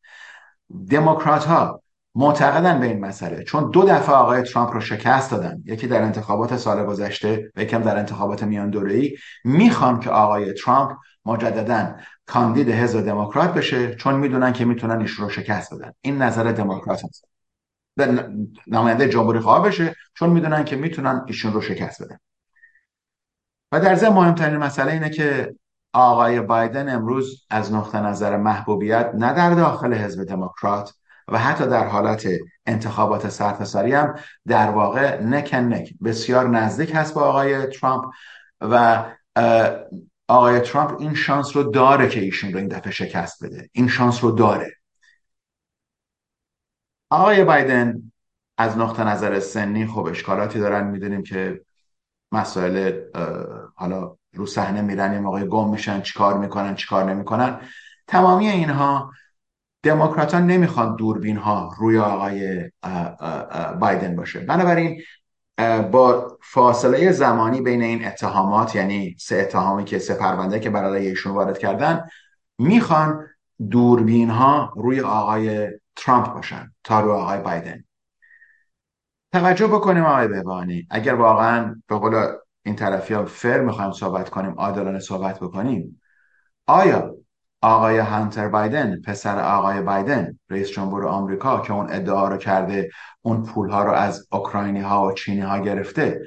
دموکرات ها معتقدن به این مسئله چون دو دفعه آقای ترامپ رو شکست دادن یکی در انتخابات سال گذشته و یکم در انتخابات میان دوره‌ای. می‌خوان که آقای ترامپ مجددا کاندید حزب دموکرات بشه چون می‌دونن که می‌تونن ایش رو شکست بدن. این نظر دموکرات هست. نماینده جمهوری خواه بشه چون می‌دونن که می‌تونن ایشون رو شکست بدن. و در ضمن مهمترین مسئله اینه که آقای بایدن امروز از نقطه نظر محبوبیت نه در داخل حزب دموکرات و حتی در حالت انتخابات سرتاسری هم در واقع نک نک. بسیار نزدیک هست با آقای ترامپ و آقای ترامپ این شانس رو داره که ایشون رو این دفعه شکست بده. این شانس رو داره. آقای بایدن از نقطه نظر سنی خب اشکالاتی دارن. می‌دونیم که مسائل حالا رو صحنه میرن این موقع گم میشن چیکار می‌کنن چیکار نمی‌کنن. تمامی اینها دموکرات ها نمی‌خوان دوربین ها روی آقای بایدن باشه. بنابراین با فاصله زمانی بین این اتهامات یعنی سه اتهامی که سه پرونده که برای ایشون وارد کردن می‌خوان دوربین ها روی آقای ترامپ باشن تا روی آقای بایدن. توجه بکنیم آقای بهبانی اگر واقعا به قول این طرفی ها فر می‌خوایم صحبت کنیم عادلانه صحبت بکنیم آیا آقای هانتر بایدن پسر آقای بایدن رئیس جمهور آمریکا که اون ادعا رو کرده اون پول ها رو از اوکراینی ها و چینی ها گرفته.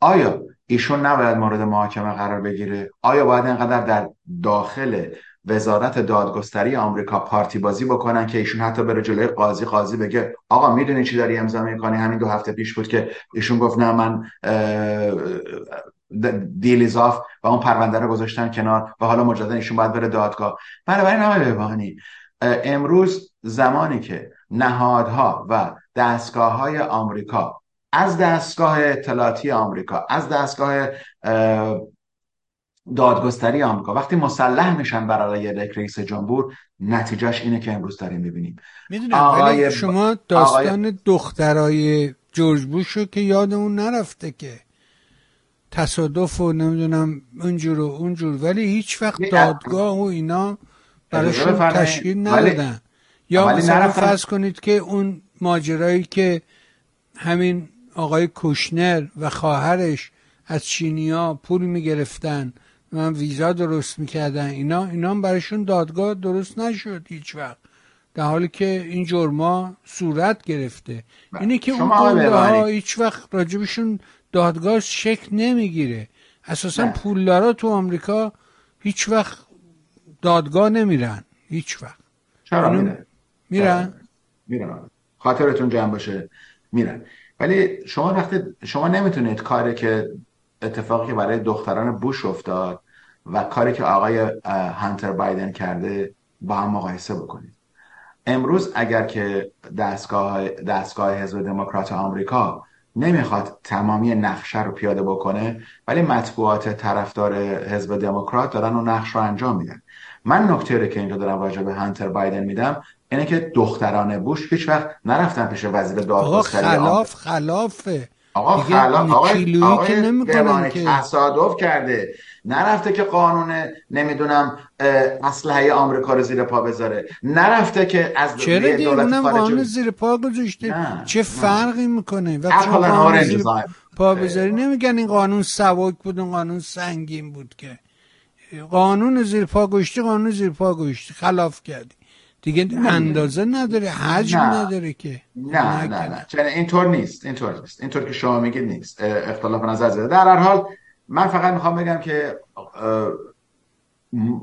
آیا ایشون نباید مورد محاکمه قرار بگیره؟ آیا باید اینقدر در داخل وزارت دادگستری آمریکا پارتی بازی بکنن که ایشون حتی بره جلوی قاضی قاضی بگه آقا می‌دونی چی داری امضا می‌کنی؟ همین دو هفته پیش بود که ایشون گفت نه من دیلیزاف و اون پرونده رو گذاشتن کنار و حالا مجددا ایشون باید بره دادگاه. بنابراین آقای بهبانی امروز زمانی که نهادها و دستگاه های آمریکا از دستگاه اطلاعاتی آمریکا از دستگاه دادگستری آمریکا وقتی مسلح میشن برای یک رئیس جمهور نتیجهش اینه که امروز داریم می‌بینیم. می‌دونم شما داستان آقای... دخترای جورج بوش رو که یادمون نرفته که تصادف و نمی‌دونم اونجور و اونجور ولی هیچ وقت دادگاه و اینا براشون تشکیل ندادن. یا مثلا فرض کنید که اون ماجرایی که همین آقای کوشنر و خواهرش از چینیا پول می‌گرفتن من ویزا درست می‌کردن اینا اینا هم براشون دادگاه درست نشد هیچ وقت. در حالی که این جرما صورت گرفته. بله. اینه که اون ها هیچ وقت راجبشون دادگاه شکل نمی‌گیره. اساسا. پولدارا تو آمریکا هیچ وقت دادگاه نمیرن. هیچ وقت. چرا میرن؟ میرن؟ میرن. خاطرتون جمع باشه. میرن. ولی شما وقتی شما نمی‌تونید کاری که اتفاقی که برای دختران بوش افتاد و کاری که آقای هانتر بایدن کرده با هم مقایسه بکنید. امروز اگر که دستگاه دستگاه حزب دموکرات آمریکا نمی‌خواد تمامی نقشه رو پیاده بکنه ولی مطبوعات طرفدار حزب دموکرات دارن و نقش رو انجام میدن. من نکته که اینجا دارم راجع به هانتر بایدن میدم اینه که دختران بوش هیچ وقت نرفتن پیش وزیر دادگستری خلاف خلافه. آقا خلاف آقای, آقای که تصادف کرده. نرفته که قانون نمی‌دونم اسلحه آمریکا رو زیر پا بذاره. نرفته که از چرا اونم قانون زیر پا گذاشته؟ چه فرقی می‌کنه؟ قانون زیر پا بذاری نمیگن این قانون سواک بود اون قانون سنگین بود که. قانون زیر پا گشتی قانون زیر پا گشتی. خلاف کردی. دیگه اندازه نداره حجم نه. نداره که. نه نه نه, نه. اینطور نیست اینطور نیست. اینطور که شما میگید نیست. اختلاف نظر زده. در هر حال من فقط می‌خوام بگم که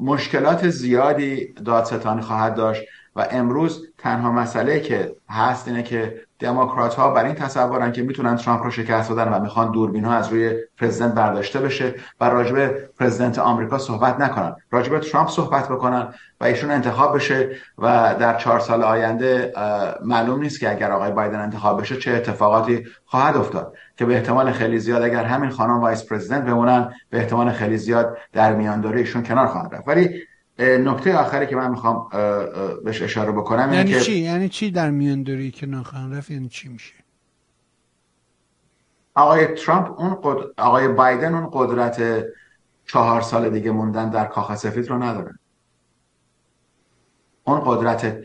مشکلات زیادی دادستانی خواهد داشت و امروز تنها مسئله که هست اینه که دموکرات ها بر این تصورن که می‌تونن ترامپ رو شکست بدن و می‌خوان دوربین ها از روی president برداشته بشه و راجب president آمریکا صحبت نکنن. راجب ترامپ صحبت بکنن و ایشون انتخاب بشه و در چهار سال آینده معلوم نیست که اگر آقای بایدن انتخاب بشه چه اتفاقاتی خواهد افتاد. که به احتمال خیلی زیاد اگر همین خانم vice president بمونن به احتمال خیلی زیاد در میانداری ایشون کنار خواهد رفت. ولی نکته آخری که من می‌خوام بهش اشاره بکنم یعنی که چی؟ یعنی چی در میان داری که ناخن رفت؟ یعنی چی میشه؟ آقای ترامپ اون قد... آقای بایدن اون قدرت چهار سال دیگه موندن در کاخ سفید رو نداره. اون قدرت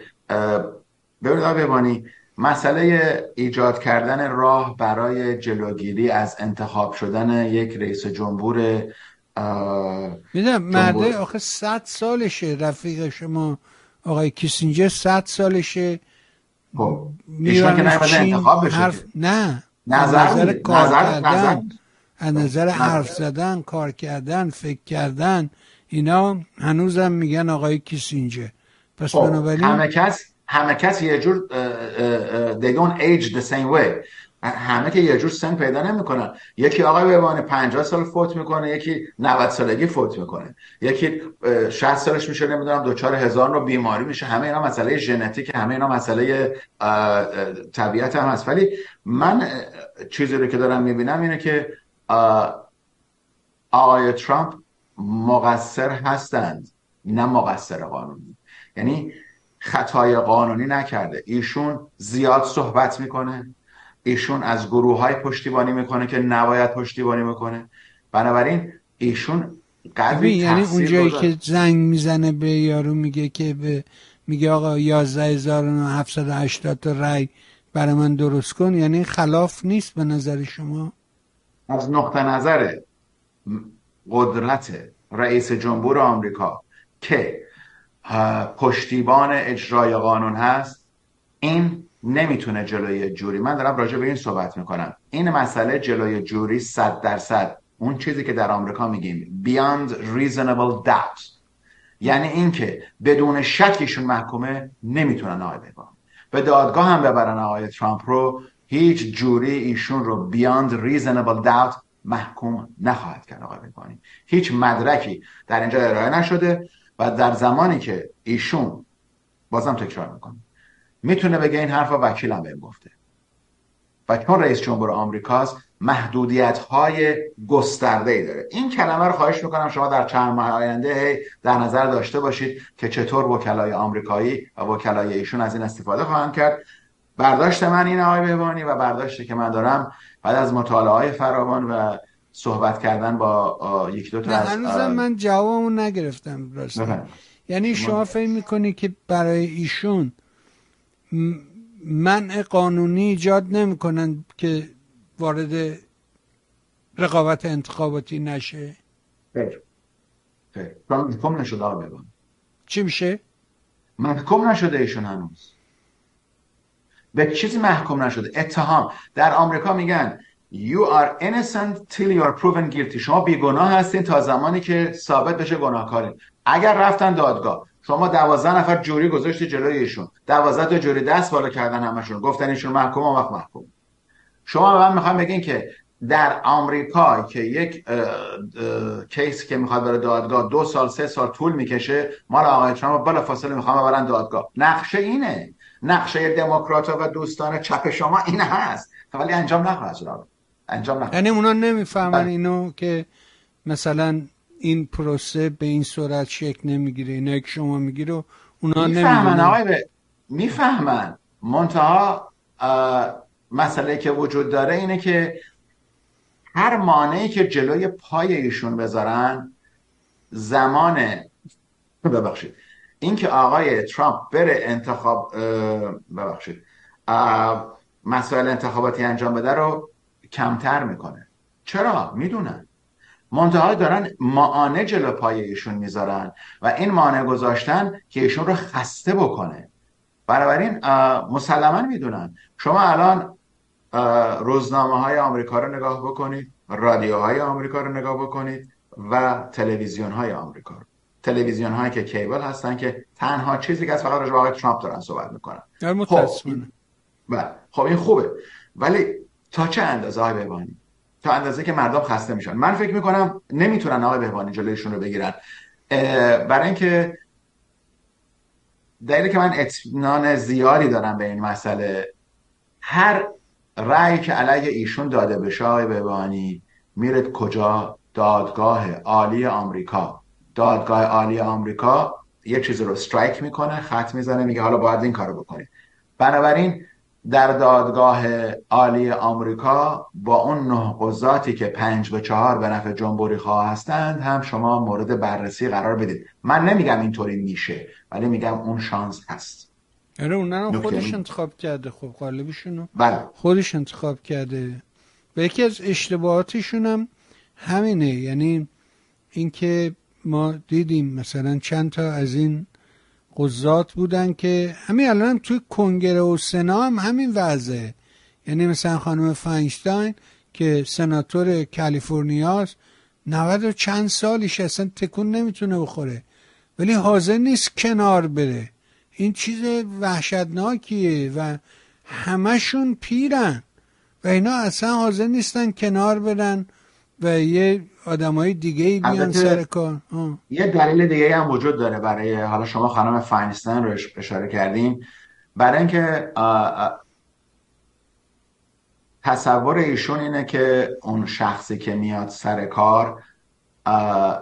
ببینید آقای ببانی مسئله ایجاد کردن راه برای جلوگیری از انتخاب شدن یک رئیس جمهور می‌دونم مرده آخه صد سالشه رفیق شما آقای کیسینجر صد سالشه. خب ایشون که نمیده انتخاب بشه حرف... نه نظر نظر. کار نظر- کردن نظر. از نظر حرف زدن کار کردن فکر کردن اینا هنوزم میگن آقای کیسینجر. پس خب بنابراین همه کس همه کس یه جور they don't age the same way. همه که یه جور سن پیدا نمی‌کنن. یکی آقای بهبانی 50 سال فوت می‌کنه یکی 90 سالگی فوت می‌کنه. یکی اه، 60 سالش میشه نمی‌دونم دچار هزار نوع بیماری میشه. همه اینا مسئله ژنتیک همه اینا مسئله طبیعت هم هست. ولی من چیزی رو که دارم می‌بینم اینه که آقای ترامپ مقصر هستند نه مقصر قانونی. یعنی خطای قانونی نکرده. ایشون زیاد صحبت می‌کنه. ایشون از گروه های پشتیبانی می‌کنه که نباید پشتیبانی می‌کنه. بنابراین ایشون قدری یعنی اونجایی. که زنگ می‌زنه به یارو میگه که به میگه آقا 11780 تا رای برای من درست کن. یعنی خلاف نیست به نظر شما؟ از نقطه نظر قدرت رئیس جمهور آمریکا که پشتیبان اجرای قانون هست این نمی‌تونه جلوی جوری. من دارم راجع به این صحبت می‌کنم. این مسئله جلوی جوری صد درصد. اون چیزی که در آمریکا میگیم beyond reasonable doubt. یعنی اینکه بدون شک ایشون محکومه نمی‌تونن آقای بگم به دادگاه هم ببرن آقای ترامپ رو هیچ جوری ایشون رو beyond reasonable doubt محکوم نخواهد کرد آقای بگانی هیچ مدرکی در اینجا ارائه نشده و در زمانی که ایشون بازم تکرار می‌کنم می‌تونه بگه این حرف وکیلم بهم گفته. و چون رئیس جمهور آمریکاست محدودیت های گسترده ای داره. این کلمه رو خواهش می‌کنم شما در چند ماه آینده هی در نظر داشته باشید که چطور وکلای آمریکایی و وکلای ایشون از این استفاده خواهند کرد. برداشت من اینه آقای بهبانی و برداشتی که من دارم بعد از مطالعه های فراوان و صحبت کردن با یک دو تا از هنوزم من جوابمو نگرفتم بفرمایید. یعنی شما فکر می‌کنی که برای ایشون منع قانونی ایجاد نمی‌کنن که وارد رقابت انتخاباتی نشه. خیر. محکوم نشده آقای چی میشه؟ محکوم نشده ایشون هنوز. به چیزی محکوم نشده. اتهام. در آمریکا میگن you are innocent till you are proven guilty. شما بیگناه هستین تا زمانی که ثابت بشه گناهکارین. اگر رفتن دادگاه شما دوازده نفر جوری گذاشتی جلوی ایشون. دوازده تا جوری دست بالا کردن همشون. گفتن ایشون محکوم اون وقت محکوم. شما به من می‌خوام بگین که در آمریکا که یک اه، اه، کیس که می‌خواد بره دادگاه دو سال سه سال طول می‌کشه مال آقای ترامپ بلا فاصله می‌خوام ببرن دادگاه. نقشه اینه. نقشه دموکرات و دوستان چپ شما این هست. ولی انجام نخواهد شد. انجام نخواهد یعنی اونا نمی‌فهمن بله. اینو که مثلا این پروسه به این صورت شکل نمی‌گیره. اینا که شما میگی رو اونا می‌فهمن نمی‌دونن. آقای به می‌فهمن. منتها مسئله که وجود داره اینه که هر مانعی که جلوی پای ایشون بذارن زمان ببخشید. اینکه آقای ترامپ بره انتخاب ببخشید. مسائل انتخاباتی انجام بده رو کمتر می‌کنه. چرا؟ می‌دونن. منتها دارن معانه جلو پای ایشون می‌ذارن و این مانع گذاشتن که ایشون رو خسته بکنه. بنابراین مسلما می‌دونن. شما الان روزنامه های آمریکا رو نگاه بکنید رادیوهای آمریکا رو نگاه بکنید و تلویزیون های آمریکا رو. تلویزیون هایی که کیبل هستن که تنها چیزی که از فقط راجع آقای ترامپ دارن صحبت می‌کنن. خب بله. خب این خوبه. ولی تا چه اندازه های بهبانی؟ تا اندازه که مردم خسته میشن. من فکر می‌کنم نمی‌تونن آقای بهبانی جلویشون رو بگیرن. برای اینکه دلیلی که من اطمینان زیادی دارم به این مسئله هر رأی که علیه ایشون داده بشه آقای بهبانی میره کجا؟ دادگاه عالی آمریکا. دادگاه عالی آمریکا یه چیزی رو استرایک می‌کنه خط می‌زنه میگه حالا باید این کارو بکنید بنابراین در دادگاه عالی آمریکا با اون نه قضاتی که پنج به چهار به نفع جمهوری خواه هستند هم شما مورد بررسی قرار بدید. من نمیگم اینطوری میشه ولی میگم اون شانس هست. آره اون خودش انتخاب کرده. خب قالبشونو بله. خودش انتخاب کرده. و یکی از اشتباهاتشون هم همینه. یعنی اینکه ما دیدیم مثلا چند تا از این قضات بودن که همین الان توی کنگره و سنا هم همین وضعه. یعنی مثلا خانم فاینشتاین که سناتور کالیفرنیاست 90 و چند سالش اصلا تکون نمی‌تونه بخوره. ولی حاضر نیست کنار بره. این چیز وحشتناکیه و همشون پیرن. و اینا اصلا حاضر نیستن کنار برن و یه های دیگه ای بیان سر کار. یه دلیل دیگه هم وجود داره برای حالا شما خانم فاینستن رو اشاره کردیم برای اینکه تصور ایشون اینه که اون شخصی که میاد سر کار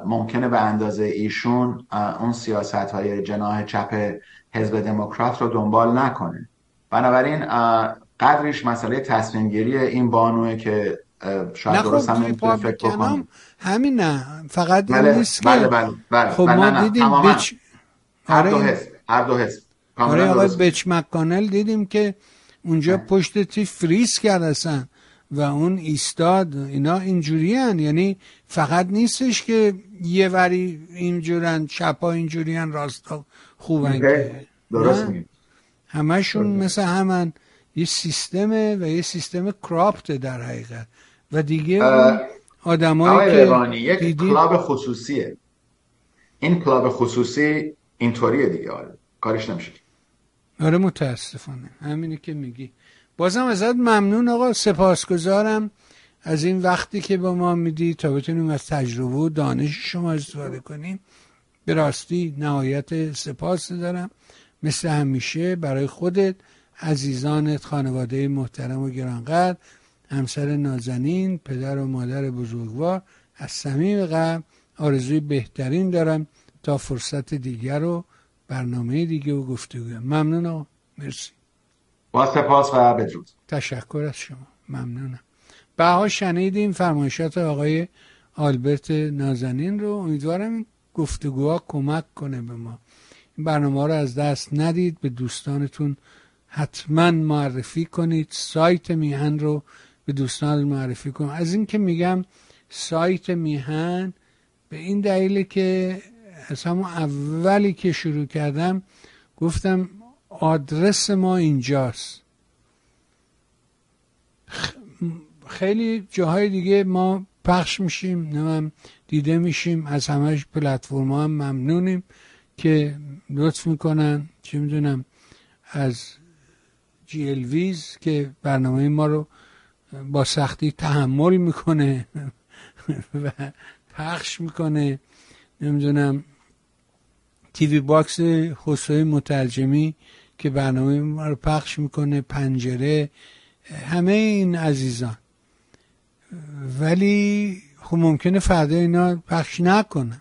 ممکنه به اندازه ایشون اون سیاست های جناح چپ حزب دموکرات رو دنبال نکنه. بنابراین قدرش مسئله تصمیم گیری این بانوه که شاید درست هم فکر بکنم همین نه. فقط بله نیست بله بله بله. خب ما دیدیم بچ هر دو حزب هر دو حزب. آره آقای بچ مکانل دیدیم که اونجا پشت تی فریز کردن و اون ایستاد. اینا اینجوری هن. یعنی فقط نیستش که یه وری اینجورن چپا اینجوری هن راستا خوبن که. درست همشون مثل همن. یه سیستمه و یه سیستم کراپته در حقیقت. و دیگه آدمایی که یک دیدی... کلاب خصوصیه. این کلاب خصوصی اینطوریه دیگه آره. کارش نمیشه آره متاسفانه. همینی که میگی. بازم ازت ممنون آقا. سپاسگزارم از این وقتی که با ما میدی تا بتونیم از تجربه و دانش شما استفاده کنیم. به راستی نهایت سپاس دارم. مثل همیشه برای خودت عزیزانت خانواده محترم و گرانقدر. همسر نازنین پدر و مادر بزرگوار از صمیم قلب آرزوی بهترین دارم تا فرصت دیگر رو برنامه دیگه و گفتگو ممنون و مرسی. با سپاس و بدرود. تشکر از شما. ممنونم. بها شنیدیم فرمایشات آقای آلبرت نازنین رو. امیدوارم گفتگوها کمک کنه به ما. این برنامه رو از دست ندید. به دوستانتون حتما معرفی کنید. سایت میهن رو به دوستان معرفی کنید از این که میگم سایت میهن به این دلیل که از همون اولی که شروع کردم گفتم آدرس ما اینجاست. خیلی جاهای دیگه ما پخش میشیم نمیم دیده میشیم از همش پلتفرم هم ممنونیم که لطف می‌کنن. چی می‌دونم از جی ویز که برنامه ما رو با سختی تحمل می‌کنه و پخش می‌کنه. نمی‌دونم تیوی باکس خصوصی مترجمی که برنامه ما رو پخش می‌کنه پنجره همه این عزیزان. ولی خب ممکنه فردا اینا پخش نکنن.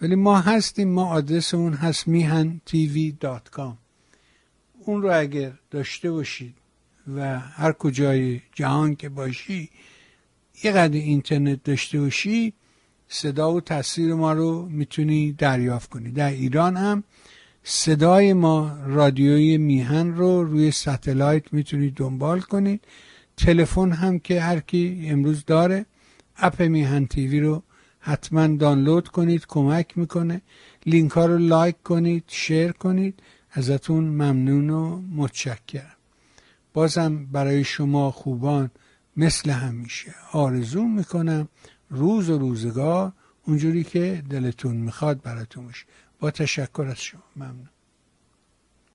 ولی ما هستیم ما آدرسمون هست میهن TV dot com. اون رو اگر داشته باشید و هر کجای جهان که باشی یه قدر اینترنت داشته باشی صدا و تصویر ما رو می‌تونی دریافت کنی. در ایران هم صدای ما رادیوی میهن رو روی satellite می‌تونید دنبال کنید تلفن هم که هر کی امروز داره اپ میهن تیوی رو حتما دانلود کنید کمک می‌کنه. لینک ها رو لایک کنید شیر کنید. ازتون ممنون و متشکرم. بازم برای شما خوبان مثل همیشه آرزو می‌کنم روز و روزگار اونجوری که دلتون می‌خواد براتون باشه. با تشکر از شما. ممنون.